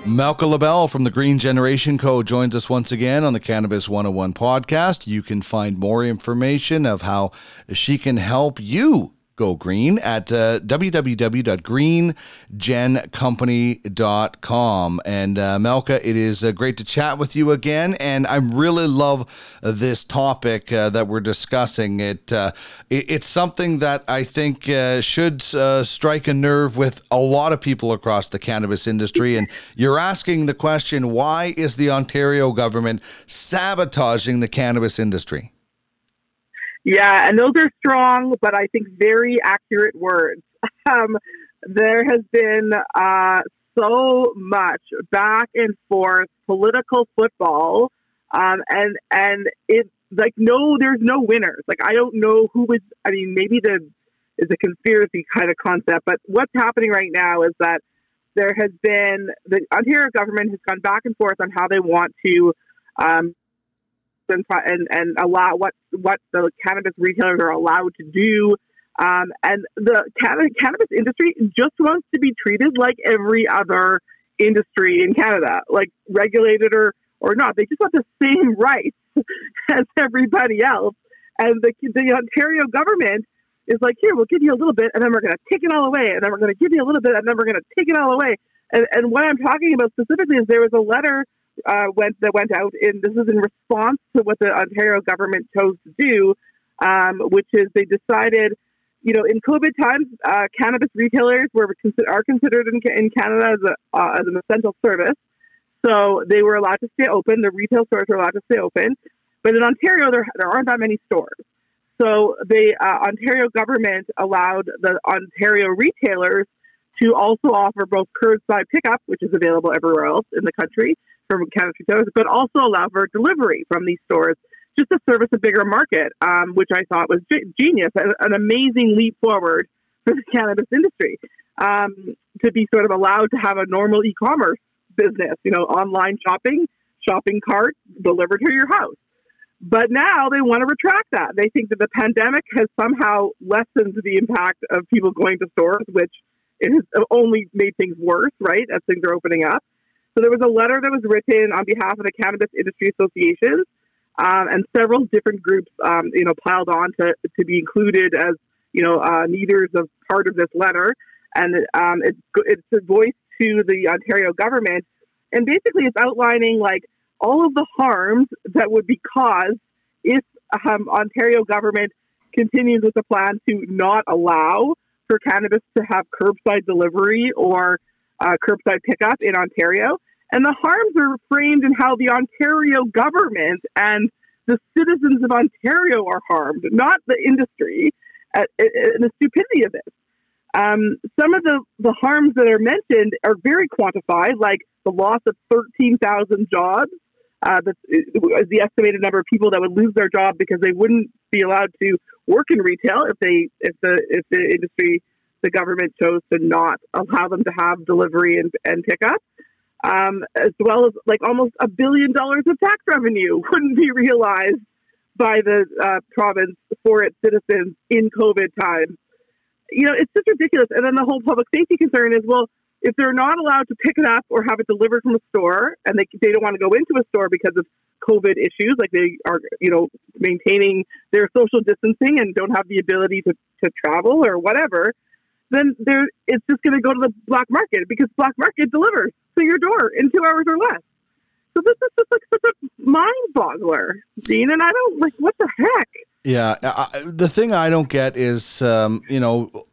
Malka Labell from the Green Generation Co. joins us once again on the Cannabis 101 podcast. You can find more information of how she can help you go green at uh, www.greengencompany.com. And uh, Malka, it is uh, great to chat with you again. And I really love this topic uh, that we're discussing. It, uh, it, it's something that I think uh, should strike a nerve with a lot of people across the cannabis industry. And you're asking the question why is the Ontario government sabotaging the cannabis industry? Yeah, and those are strong, but I think very accurate words. Um, there has been uh, so much back and forth political football, um, and and it like no, there's no winners. Like I don't know who is. I mean, maybe the is a conspiracy kind of concept, but what's happening right now is that there has been the Ontario government has gone back and forth on how they want to um, and and, and allow what what the cannabis retailers are allowed to do. Um, and the cannabis industry just wants to be treated like every other industry in Canada, like regulated or, or not. They just want the same rights as everybody else. And the, the Ontario government is like, here, we'll give you a little bit, and then we're going to take it all away, and then we're going to give you a little bit, and then we're going to take it all away. And, and what I'm talking about specifically is there was a letter uh, went that went out in this is in response to what the Ontario government chose to do, um, which is they decided, you know, in COVID times, uh, cannabis retailers were are considered in, in Canada as a uh, as an essential service, so they were allowed to stay open. The retail stores were allowed to stay open, but in Ontario there there aren't that many stores. So the uh, Ontario government allowed the Ontario retailers to also offer both curbside pickup, which is available everywhere else in the country, from cannabis stores, but also allow for delivery from these stores just to service a bigger market, um, which I thought was g- genius, an amazing leap forward for the cannabis industry um, to be sort of allowed to have a normal e-commerce business, you know, online shopping, shopping cart delivered to your house. But now they want to retract that. They think that the pandemic has somehow lessened the impact of people going to stores, which it has only made things worse, right, as things are opening up. So there was a letter that was written on behalf of the Cannabis Industry Association, um, and several different groups, um, you know, piled on to, to be included as, you know, uh, leaders of part of this letter. And um, it's, it's a voice to the Ontario government. And basically, it's outlining like all of the harms that would be caused if um, Ontario government continues with the plan to not allow for cannabis to have curbside delivery or uh, curbside pickup in Ontario. And the harms are framed in how the Ontario government and the citizens of Ontario are harmed, not the industry, and the stupidity of this. Um, some of the, the harms that are mentioned are very quantified, like the loss of 13,000 jobs. Uh, that's the estimated number of people that would lose their job because they wouldn't be allowed to work in retail if they if the if the industry the government chose to not allow them to have delivery and, and pickup, um, as well as like almost a billion dollars of tax revenue wouldn't be realized by the uh, province for its citizens in COVID times. You know, it's just ridiculous. And then the whole public safety concern is well, if they're not allowed to pick it up or have it delivered from a store, and they they don't want to go into a store because of COVID issues, like they are, you know, maintaining their social distancing and don't have the ability to, to travel or whatever, then there it's just going to go to the black market because black market delivers to your door in two hours or less. So this is just like such a mind boggler, Dean, and I don't like what the heck. Yeah, I, the thing I don't get is, um, you know,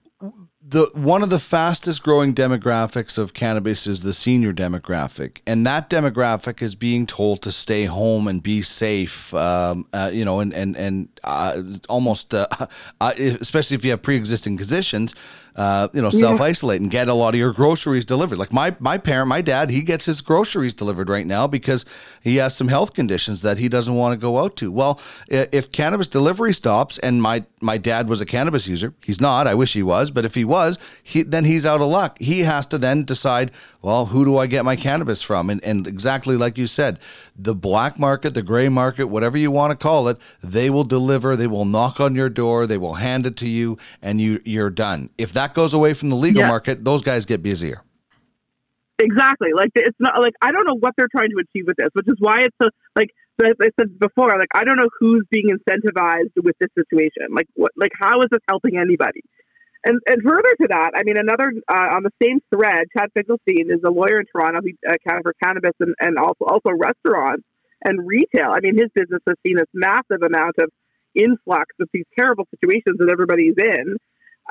the one of the fastest growing demographics of cannabis is the senior demographic, and that demographic is being told to stay home and be safe. Um, uh, you know, and and and uh, almost, uh, uh especially if you have pre existing conditions uh, you know, self isolate and get a lot of your groceries delivered. Like my my parent, my dad, he gets his groceries delivered right now because he has some health conditions that he doesn't want to go out to. Well, if cannabis delivery stops, and my my dad was a cannabis user, he's not. I wish he was, but if he was, he then he's out of luck. He has to then decide, well, who do I get my cannabis from? And and exactly like you said, the black market, the gray market, whatever you want to call it, they will deliver. They will knock on your door. They will hand it to you, and you you're done. If that goes away from the legal yeah. market, those guys get busier. Exactly. Like it's not like I don't know what they're trying to achieve with this, which is why it's so like as I said before. Like I don't know who's being incentivized with this situation. Like what? Like how is this helping anybody? And and further to that, I mean, another uh, on the same thread, Chad Finkelstein is a lawyer in Toronto who uh, accounted for cannabis and, and also also restaurants and retail. I mean, his business has seen this massive amount of influx of these terrible situations that everybody's in.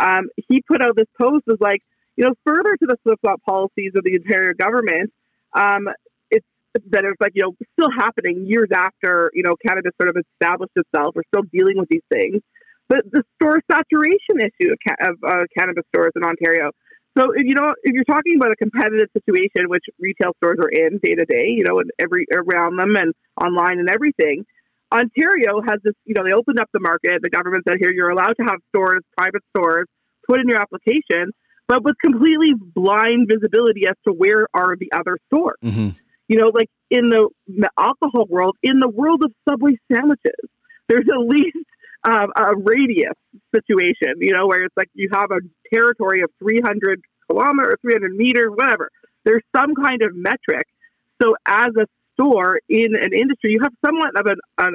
Um, he put out this post as like, you know, further to the flip flop policies of the Ontario government, um, it's that it's like, you know, still happening years after, you know, cannabis sort of established itself. We're still dealing with these things. But the store saturation issue of uh, cannabis stores in Ontario. So if you know if you're talking about a competitive situation, which retail stores are in day to day, you know, and every around them and online and everything, Ontario has this. You know, they opened up the market. The government said, here you're allowed to have stores, private stores, put in your application, but with completely blind visibility as to where are the other stores. Mm-hmm. You know, like in the, in the alcohol world, in the world of Subway sandwiches, there's at least um, a radius situation, you know, where it's like you have a territory of 300 kilometers, 300 meters, whatever. There's some kind of metric. So as a store in an industry, you have somewhat of an, an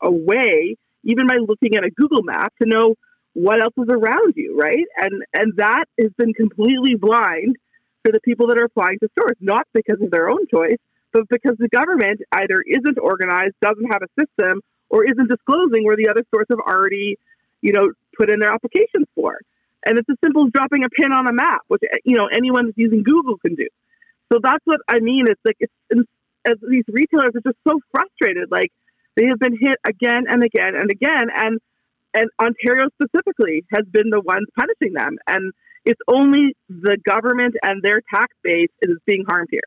a, way, even by looking at a Google map, to know what else is around you, right? And and that has been completely blind for the people that are applying to stores, not because of their own choice, but because the government either isn't organized, doesn't have a system, or isn't disclosing where the other stores have already, you know, put in their applications for. And it's as simple as dropping a pin on a map, which you know anyone that's using Google can do. So that's what I mean. It's like it's, it's these retailers are just so frustrated. Like they have been hit again and again and again, and and Ontario specifically has been the ones punishing them. And it's only the government and their tax base is being harmed here.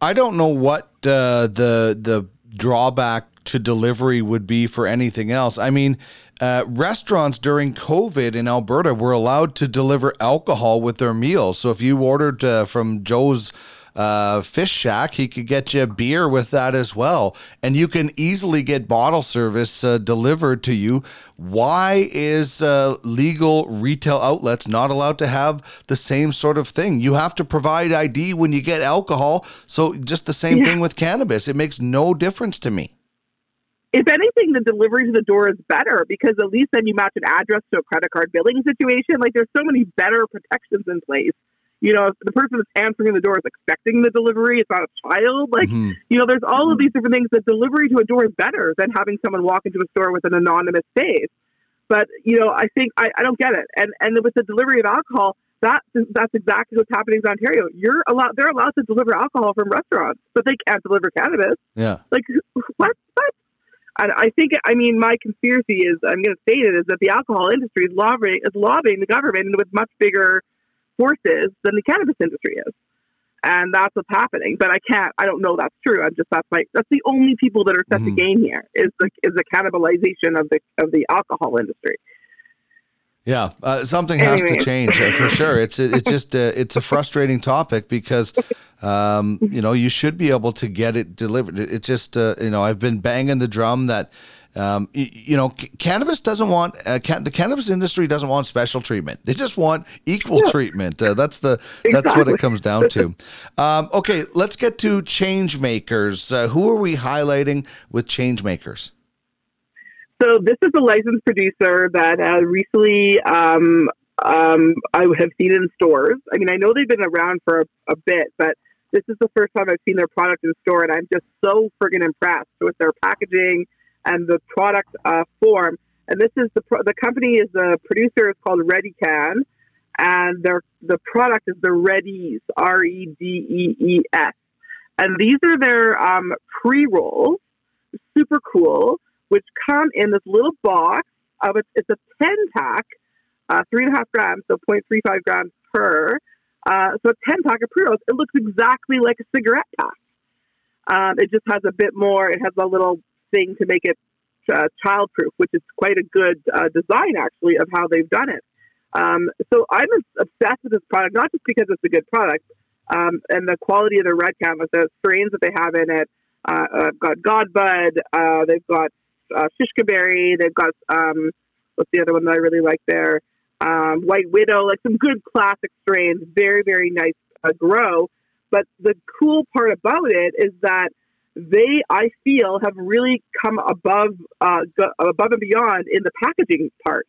I don't know what uh, the the drawback to delivery would be for anything else. I mean, uh, restaurants during COVID in Alberta were allowed to deliver alcohol with their meals. So if you ordered uh, from Joe's uh, Fish Shack, he could get you a beer with that as well. And you can easily get bottle service uh, delivered to you. Why is uh, legal retail outlets not allowed to have the same sort of thing? You have to provide ID when you get alcohol. So just the same yeah. thing with cannabis. It makes no difference to me. If anything, the delivery to the door is better because at least then you match an address to a credit card billing situation. Like there's so many better protections in place you know, if the person that's answering the door is expecting the delivery, it's not a child. Like, mm-hmm. you know, there's all of these different things that delivery to a door is better than having someone walk into a store with an anonymous face. But, you know, I think I, I don't get it. And and with the delivery of alcohol, that that's exactly what's happening in Ontario. You're allowed they're allowed to deliver alcohol from restaurants, but they can't deliver cannabis. Yeah. Like what what? And I think I mean my conspiracy is I'm going to state it is that the alcohol industry is lobbying is lobbying the government with much bigger forces than the cannabis industry is. And that's what's happening. But I can't I don't know that's true. I'm just that's my that's the only people that are set mm-hmm. to gain here is the is the cannibalization of the of the alcohol industry. Yeah, uh, something has to change uh, for sure. It's it's just uh, it's a frustrating topic because um, you know you should be able to get it delivered. It's just uh, you know I've been banging the drum that um, you, you, know, c- cannabis doesn't want uh, can, the cannabis industry doesn't want special treatment. They just want equal yeah. treatment. Uh, that's the exactly. that's what it comes down to. Um, okay, let's get to change makers. Uh, who are we highlighting with change makers? So this is a licensed producer that uh, recently um, um, I have seen in stores. I mean, I know they've been around for a, a bit, but this is the first time I've seen their product in store, and I'm just so friggin' impressed with their packaging and the product uh, form. And this is the pro- the company is the producer is called Redecan, and their the product is the Redees R E D E E S, and these are their um, pre rolls, super cool, which come in this little box of it. It's a ten pack, uh, three and a half grams, so 0.35 grams per. Uh, so a 10 pack of pre rolls. It looks exactly like a cigarette pack. Um, it just has a bit more. It has a little thing to make it uh, childproof, which is quite a good uh, design actually of how they've done it. Um, so I'm obsessed with this product, not just because it's a good product um, and the quality of the red canvas, the strains that they have in it. Uh, I've got Godbud, uh, they've got uh, they've got um, what's the other one that I really like there? Um, White Widow, like some good classic strains, very very nice uh, grow. But the cool part about it is that they, I feel, have really come above uh, go, above and beyond in the packaging part.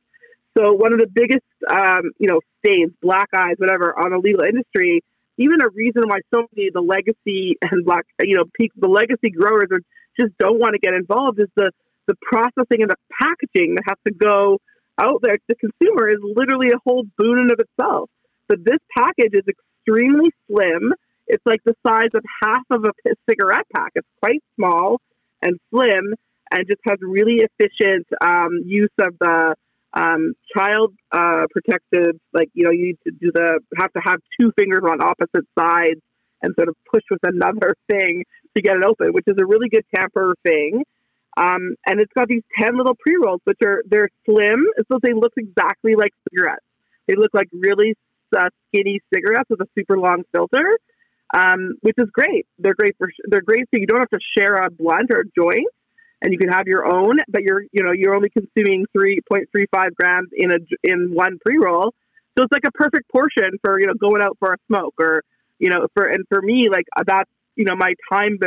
So one of the biggest, um, you know, stains, black eyes, whatever, on the legal industry. Even a reason why so many of the legacy and black, you know, people, the legacy growers are just don't want to get involved is the the processing and the packaging that has to go out there to the consumer is literally a whole boon in of itself. But this package is extremely slim. It's like the size of half of a cigarette pack. It's quite small and slim, and just has really efficient um, use of the um, child uh, protective. Like you know, you need to do the have to have two fingers on opposite sides and sort of push with another thing to get it open, which is a really good tamper thing. Um, and it's got these 10 little pre rolls, which are, they're slim. So they look exactly like cigarettes. They look like really uh, skinny cigarettes with a super long filter, um, which is great. They're great for, they're great so you don't have to share a blunt or a joint and you can have your own, but you're, you know, you're only consuming 3.35 grams in a, in one pre roll. So it's like a perfect portion for, you know, going out for a smoke or, you know, for, and for me, like that's, you know, my time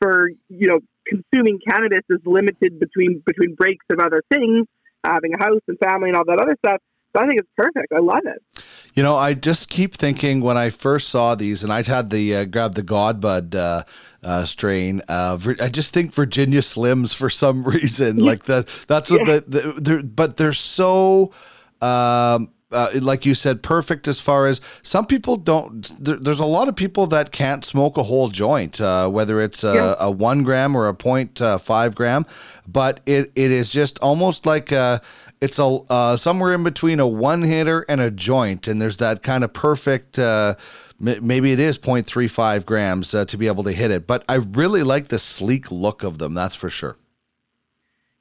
for, you know, consuming cannabis is limited between between breaks of other things, having a house and family and all that other stuff. So I think it's perfect. I love it. You know, I just keep thinking when I first saw these, and I'd had the uh, grab the Godbud uh, uh, strain. Uh, I just think Virginia Slims for some reason, like that. That's what yeah. the, the they're, but they're so. Um, uh, like you said, perfect as far as some people don't. There, there's a lot of people that can't smoke a whole joint, uh, whether it's a, yeah. a, one gram or a point uh, five gram, but it, it is just almost like a, it's a uh, somewhere in between a one hitter and a joint, and there's that kind of perfect. Uh, maybe it is 0.35 grams uh, to be able to hit it, but I really like the sleek look of them. That's for sure.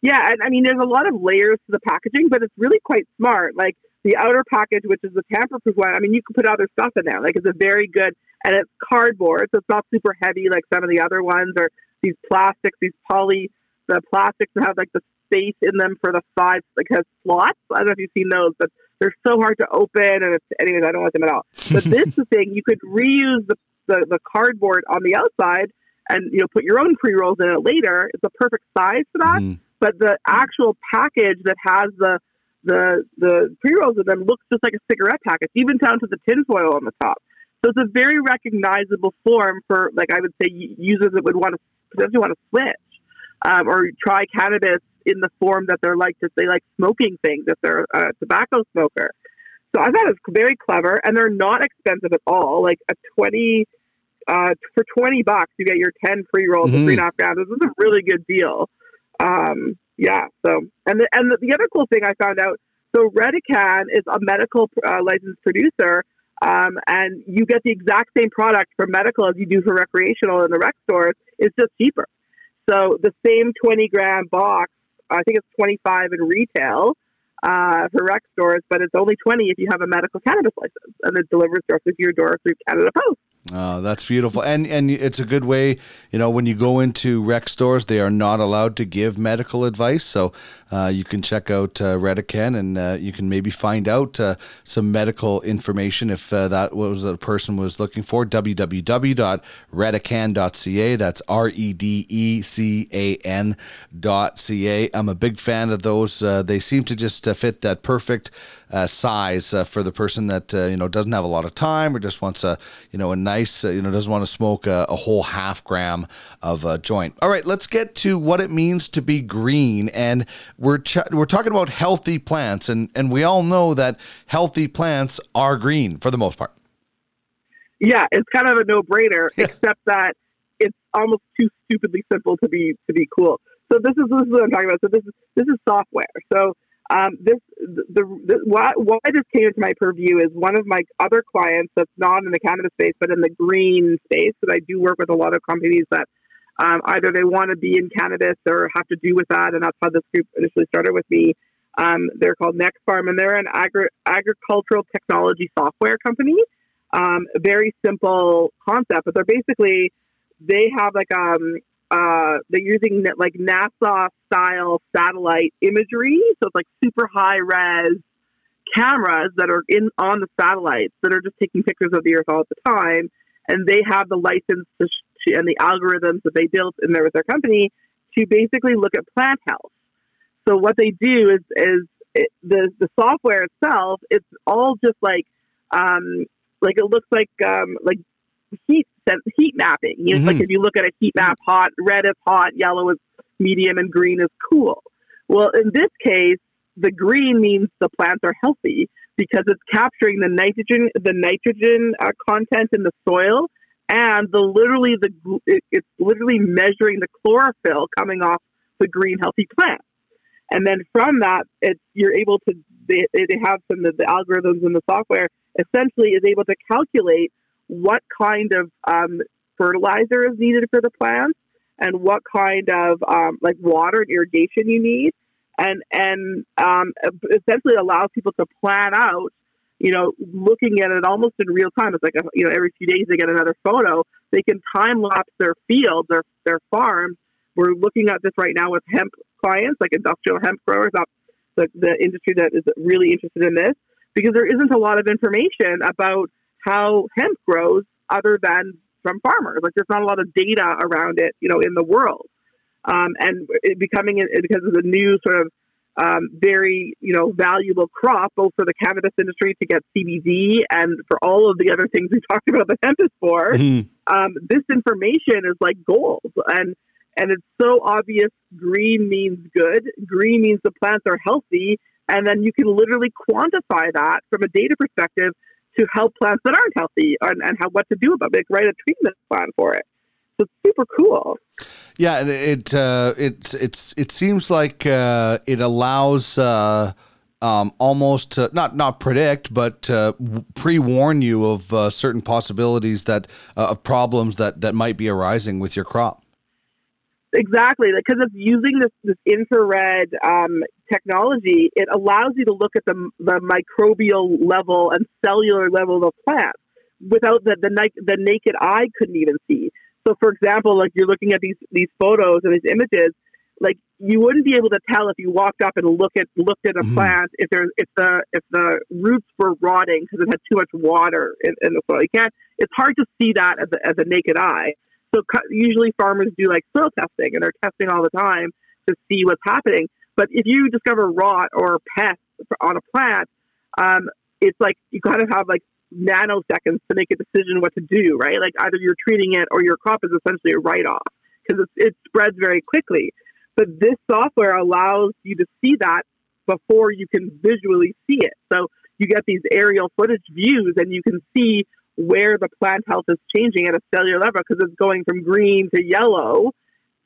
Yeah, and I mean, there's a lot of layers to the packaging, but it's really quite smart. Like the outer package, which is the tamper-proof one, I mean, you can put other stuff in there. Like it's a very good, and it's cardboard, so it's not super heavy like some of the other ones, or these plastics, these poly, the plastics that have like the space in them for the sides, like has slots. I don't know if you've seen those, but they're so hard to open, and it's, anyways, I don't like them at all. But this is the thing, you could reuse the, the, the cardboard on the outside, and you know, put your own pre rolls in it later. It's a perfect size for that. Mm. But the actual package that has the the the pre rolls of them looks just like a cigarette package, even down to the tinfoil on the top. So it's a very recognizable form for, like I would say, users that would want to potentially want to switch um, or try cannabis in the form that they're like to say like smoking things if they're a tobacco smoker. So I thought it was very clever, and they're not expensive at all. Like a twenty uh, for twenty bucks, you get your ten pre rolls mm-hmm. of three and a half grams. This is a really good deal. Um, yeah. So, and the, and the, the, other cool thing I found out, so Redecan is a medical uh, licensed producer, um, and you get the exact same product for medical as you do for recreational in the rec stores. It's just cheaper. So the same 20 gram box, I think it's 25 in retail uh, for rec stores, but it's only 20 if you have a medical cannabis license, and it delivers directly to your door through Canada Post. Oh, that's beautiful, and and it's a good way. You know, when you go into rec stores, they are not allowed to give medical advice, so uh, you can check out uh, Redecan, and uh, you can maybe find out uh, some medical information if uh, that was a person was looking for. www.redecan.ca. That's R E D E C A N dot C A. I'm a big fan of those. They seem to just fit that perfect uh, size uh, for the person that uh, you know doesn't have a lot of time or just wants a you know a nice uh, you know doesn't want to smoke a, a whole half gram of a joint. All right, let's get to what it means to be green, and we're ch- we're talking about healthy plants, and and we all know that healthy plants are green for the most part. Yeah, it's kind of a no brainer, except that it's almost too stupidly simple to be to be cool. So this is this is what I'm talking about. So this is this is software. So um, this the, the why, why this came into my purview is one of my other clients that's not in the cannabis space but in the green space. That I do work with a lot of companies that um, either they want to be in cannabis or have to do with that, and that's how this group initially started with me. Um, they're called Next Farm, and they're an agri- agricultural technology software company. Um, very simple concept, but they're basically they have like um, uh, they're using like NASA style satellite imagery. So it's like super high res cameras that are in on the satellites that are just taking pictures of the Earth all the time. And they have the license to, and the algorithms that they built in there with their company to basically look at plant health. So what they do is is it, the the software itself, it's all just like um, like it looks like um, like heat heat mapping. You know, Mm-hmm. Like if you look at a heat map, hot red is hot, yellow is medium, and green is cool. Well, in this case, the green means the plants are healthy because it's capturing the nitrogen the nitrogen uh, content in the soil and the literally the it, it's literally measuring the chlorophyll coming off the green healthy plant and then from that it's you're able to they, they have some of the algorithms in the software essentially is able to calculate what kind of um, fertilizer is needed for the plants and what kind of um, like water and irrigation you need. And and um, essentially allows people to plan out you know looking at it almost in real time. It's like a, you know every few days they get another photo. They can time lapse their fields their their farms we're looking at this right now with hemp clients like industrial hemp growers that's the, the industry that is really interested in this because there isn't a lot of information about how hemp grows other than from farmers like there's not a lot of data around it you know in the world um, and it becoming it because of the new sort of um, very you know valuable crop both for the cannabis industry to get CBD and for all of the other things we talked about the hemp is for. Um, this information is like gold, and and it's so obvious. Green means good. Green means the plants are healthy, and then you can literally quantify that from a data perspective to help plants that aren't healthy and, and how what to do about it. Like write a treatment plan for it. So it's super cool. Yeah, and it uh, it it's it seems like uh, it allows uh, um, almost to, not not predict, but uh, pre warn you of uh, certain possibilities that uh, of problems that that might be arising with your crop. Exactly, because it's using this, this infrared um, technology. It allows you to look at the the microbial level and cellular level of plants without the the, ni- the naked eye couldn't even see. So, for example, like you're looking at these these photos and these images, like you wouldn't be able to tell if you walked up and look at looked at a plant if there's if the if the roots were rotting because it had too much water in, in the soil. You can't. It's hard to see that as a, as a naked eye. So usually farmers do like soil testing and they're testing all the time to see what's happening. But if you discover rot or pests on a plant, um, it's like you got to have like nanoseconds to make a decision what to do, right? Like either you're treating it or your crop is essentially a write off because it spreads very quickly. But this software allows you to see that before you can visually see it. So you get these aerial footage views and you can see where the plant health is changing at a cellular level because it's going from green to yellow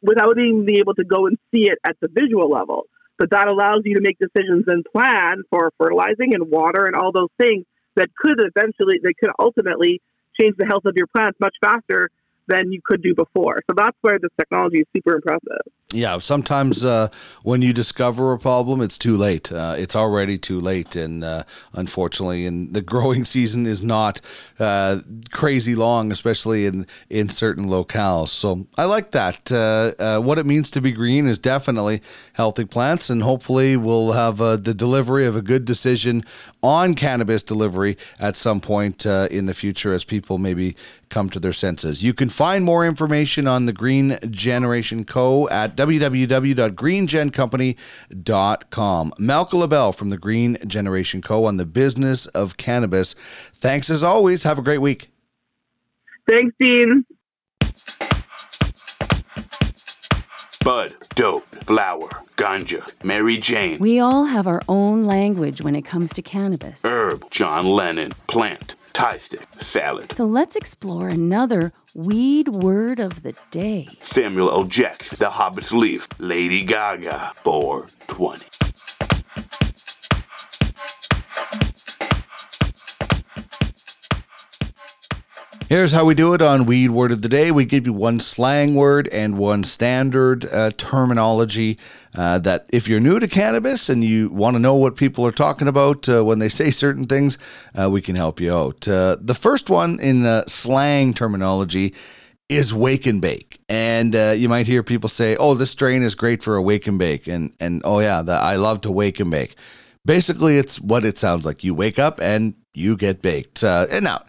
without even being able to go and see it at the visual level. But that allows you to make decisions and plan for fertilizing and water and all those things that could eventually, that could ultimately change the health of your plants much faster than you could do before. So that's where this technology is super impressive. Yeah, sometimes uh, when you discover a problem, it's too late. Uh, it's already too late, and uh, unfortunately, and the growing season is not uh, crazy long, especially in in certain locales. So I like that. Uh, uh, what it means to be green is definitely healthy plants, and hopefully, we'll have the delivery of a good decision on cannabis delivery at some point in the future as people maybe come to their senses. You can find more information on the Green Generation Co. at www.greengencompany.com. Malka Labell from the Green Generation Co. on the business of cannabis. Thanks as always. Have a great week. Thanks, Dean. Bud, dope, flower, ganja, Mary Jane, We all have our own language when it comes to cannabis. herb, John Lennon, plant, tie stick, salad, So let's explore another weed word of the day. Samuel L. Jackson, The Hobbit's Leaf, Lady Gaga, 420. Here's how we do it on Weed Word of the Day. We give you one slang word and one standard uh, terminology uh, that if you're new to cannabis and you want to know what people are talking about uh, when they say certain things, uh, we can help you out. Uh, the first one in the slang terminology is wake and bake. And uh, you might hear people say, oh, this strain is great for a wake and bake. And, and oh, yeah, the, I love to wake and bake. Basically, it's what it sounds like. You wake up and you get baked. Uh, and now,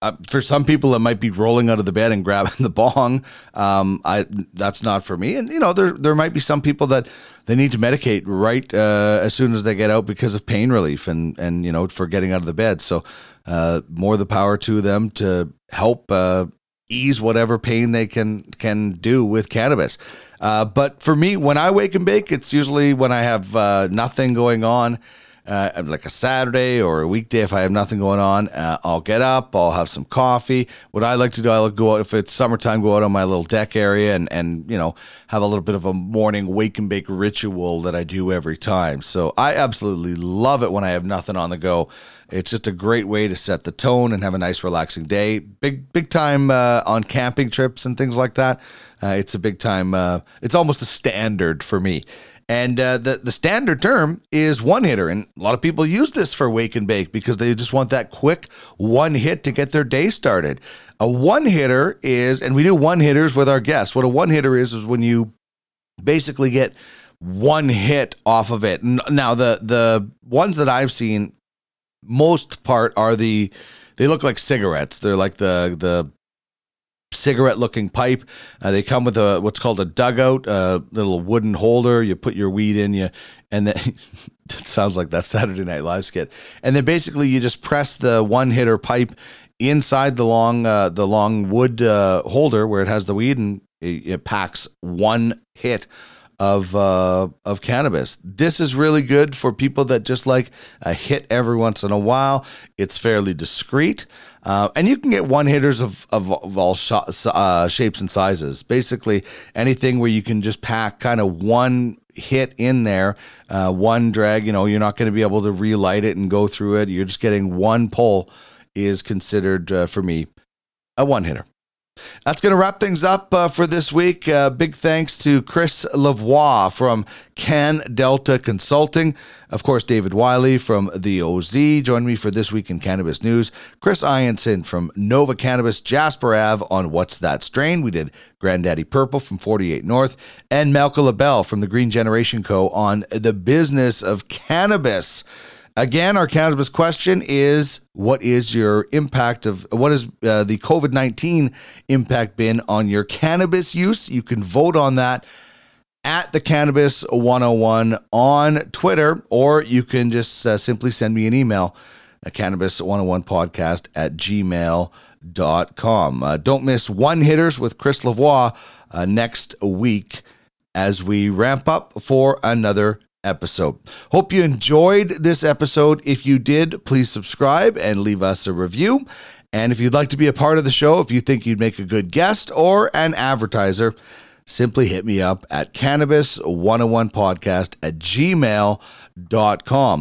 uh, for some people, it might be rolling out of the bed and grabbing the bong. Um, I that's not for me. And you know, there there might be some people that they need to medicate right uh, as soon as they get out because of pain relief and and you know for getting out of the bed. So uh, more the power to them to help uh, ease whatever pain they can can do with cannabis. Uh, but for me, when I wake and bake, it's usually when I have uh, nothing going on uh, like a Saturday or a weekday, if I have nothing going on, uh, I'll get up, I'll have some coffee. What I like to do, I'll go out if it's summertime, go out on my little deck area and and you know have a little bit of a morning wake and bake ritual that I do every time. So I absolutely love it when I have nothing on the go. It's just a great way to set the tone and have a nice relaxing day. Big big time uh, on camping trips and things like that. Uh, it's a big time. Uh, it's almost a standard for me. And uh, the the standard term is one hitter, and a lot of people use this for wake and bake because they just want that quick one hit to get their day started. A one hitter is, and we do one hitters with our guests. What a one hitter is is when you basically get one hit off of it. Now the the ones that I've seen, most part are the they look like cigarettes. They're like the the cigarette looking pipe. Uh, they come with a what's called a dugout, a little wooden holder. You put your weed in, you, and then it sounds like that Saturday Night Live skit. And then basically you just press the one hitter pipe inside the long uh, the long wood uh, holder where it has the weed, and it, it packs one hit of uh, of cannabis. This is really good for people that just like a hit every once in a while. It's fairly discreet, uh, and you can get one hitters of of, of all sh- uh, shapes and sizes. Basically, anything where you can just pack kind of one hit in there, uh, one drag. You know, you're not going to be able to relight it and go through it. You're just getting one pull. Is considered uh, for me a one hitter. That's going to wrap things up uh, for this week. Uh, big thanks to Chris Lavoie from Can Delta Consulting. Of course, David Wylie from the OZ joined me for This Week in Cannabis News. Chris Ianson from Nova Cannabis, Jasper Ave on What's That Strain. We did Granddaddy Purple from 48 North. And Malka Labell from the Green Generation Co. on the business of cannabis. Again, our cannabis question is what is your impact of what is uh, the COVID 19 impact been on your cannabis use? You can vote on that at the Cannabis 101 on Twitter, or you can just uh, simply send me an email at cannabis 101 podcast at gmail.com. Uh, don't miss one hitters with Chris Lavoie uh, next week as we ramp up for another episode. Hope you enjoyed this episode. If you did, please subscribe and leave us a review. And if you'd like to be a part of the show, if you think you'd make a good guest or an advertiser, simply hit me up at cannabis101podcast at gmail.com.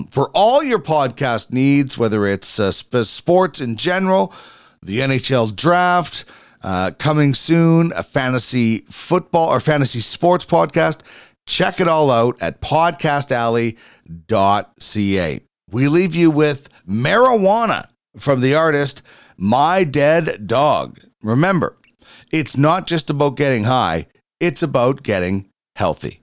For all your podcast needs, whether it's uh, sports in general, the NHL draft, uh, coming soon, a fantasy football or fantasy sports podcast, Check it all out at podcastalley.ca. We leave you with marijuana from the artist My Dead Dog. Remember, it's not just about getting high, it's about getting healthy.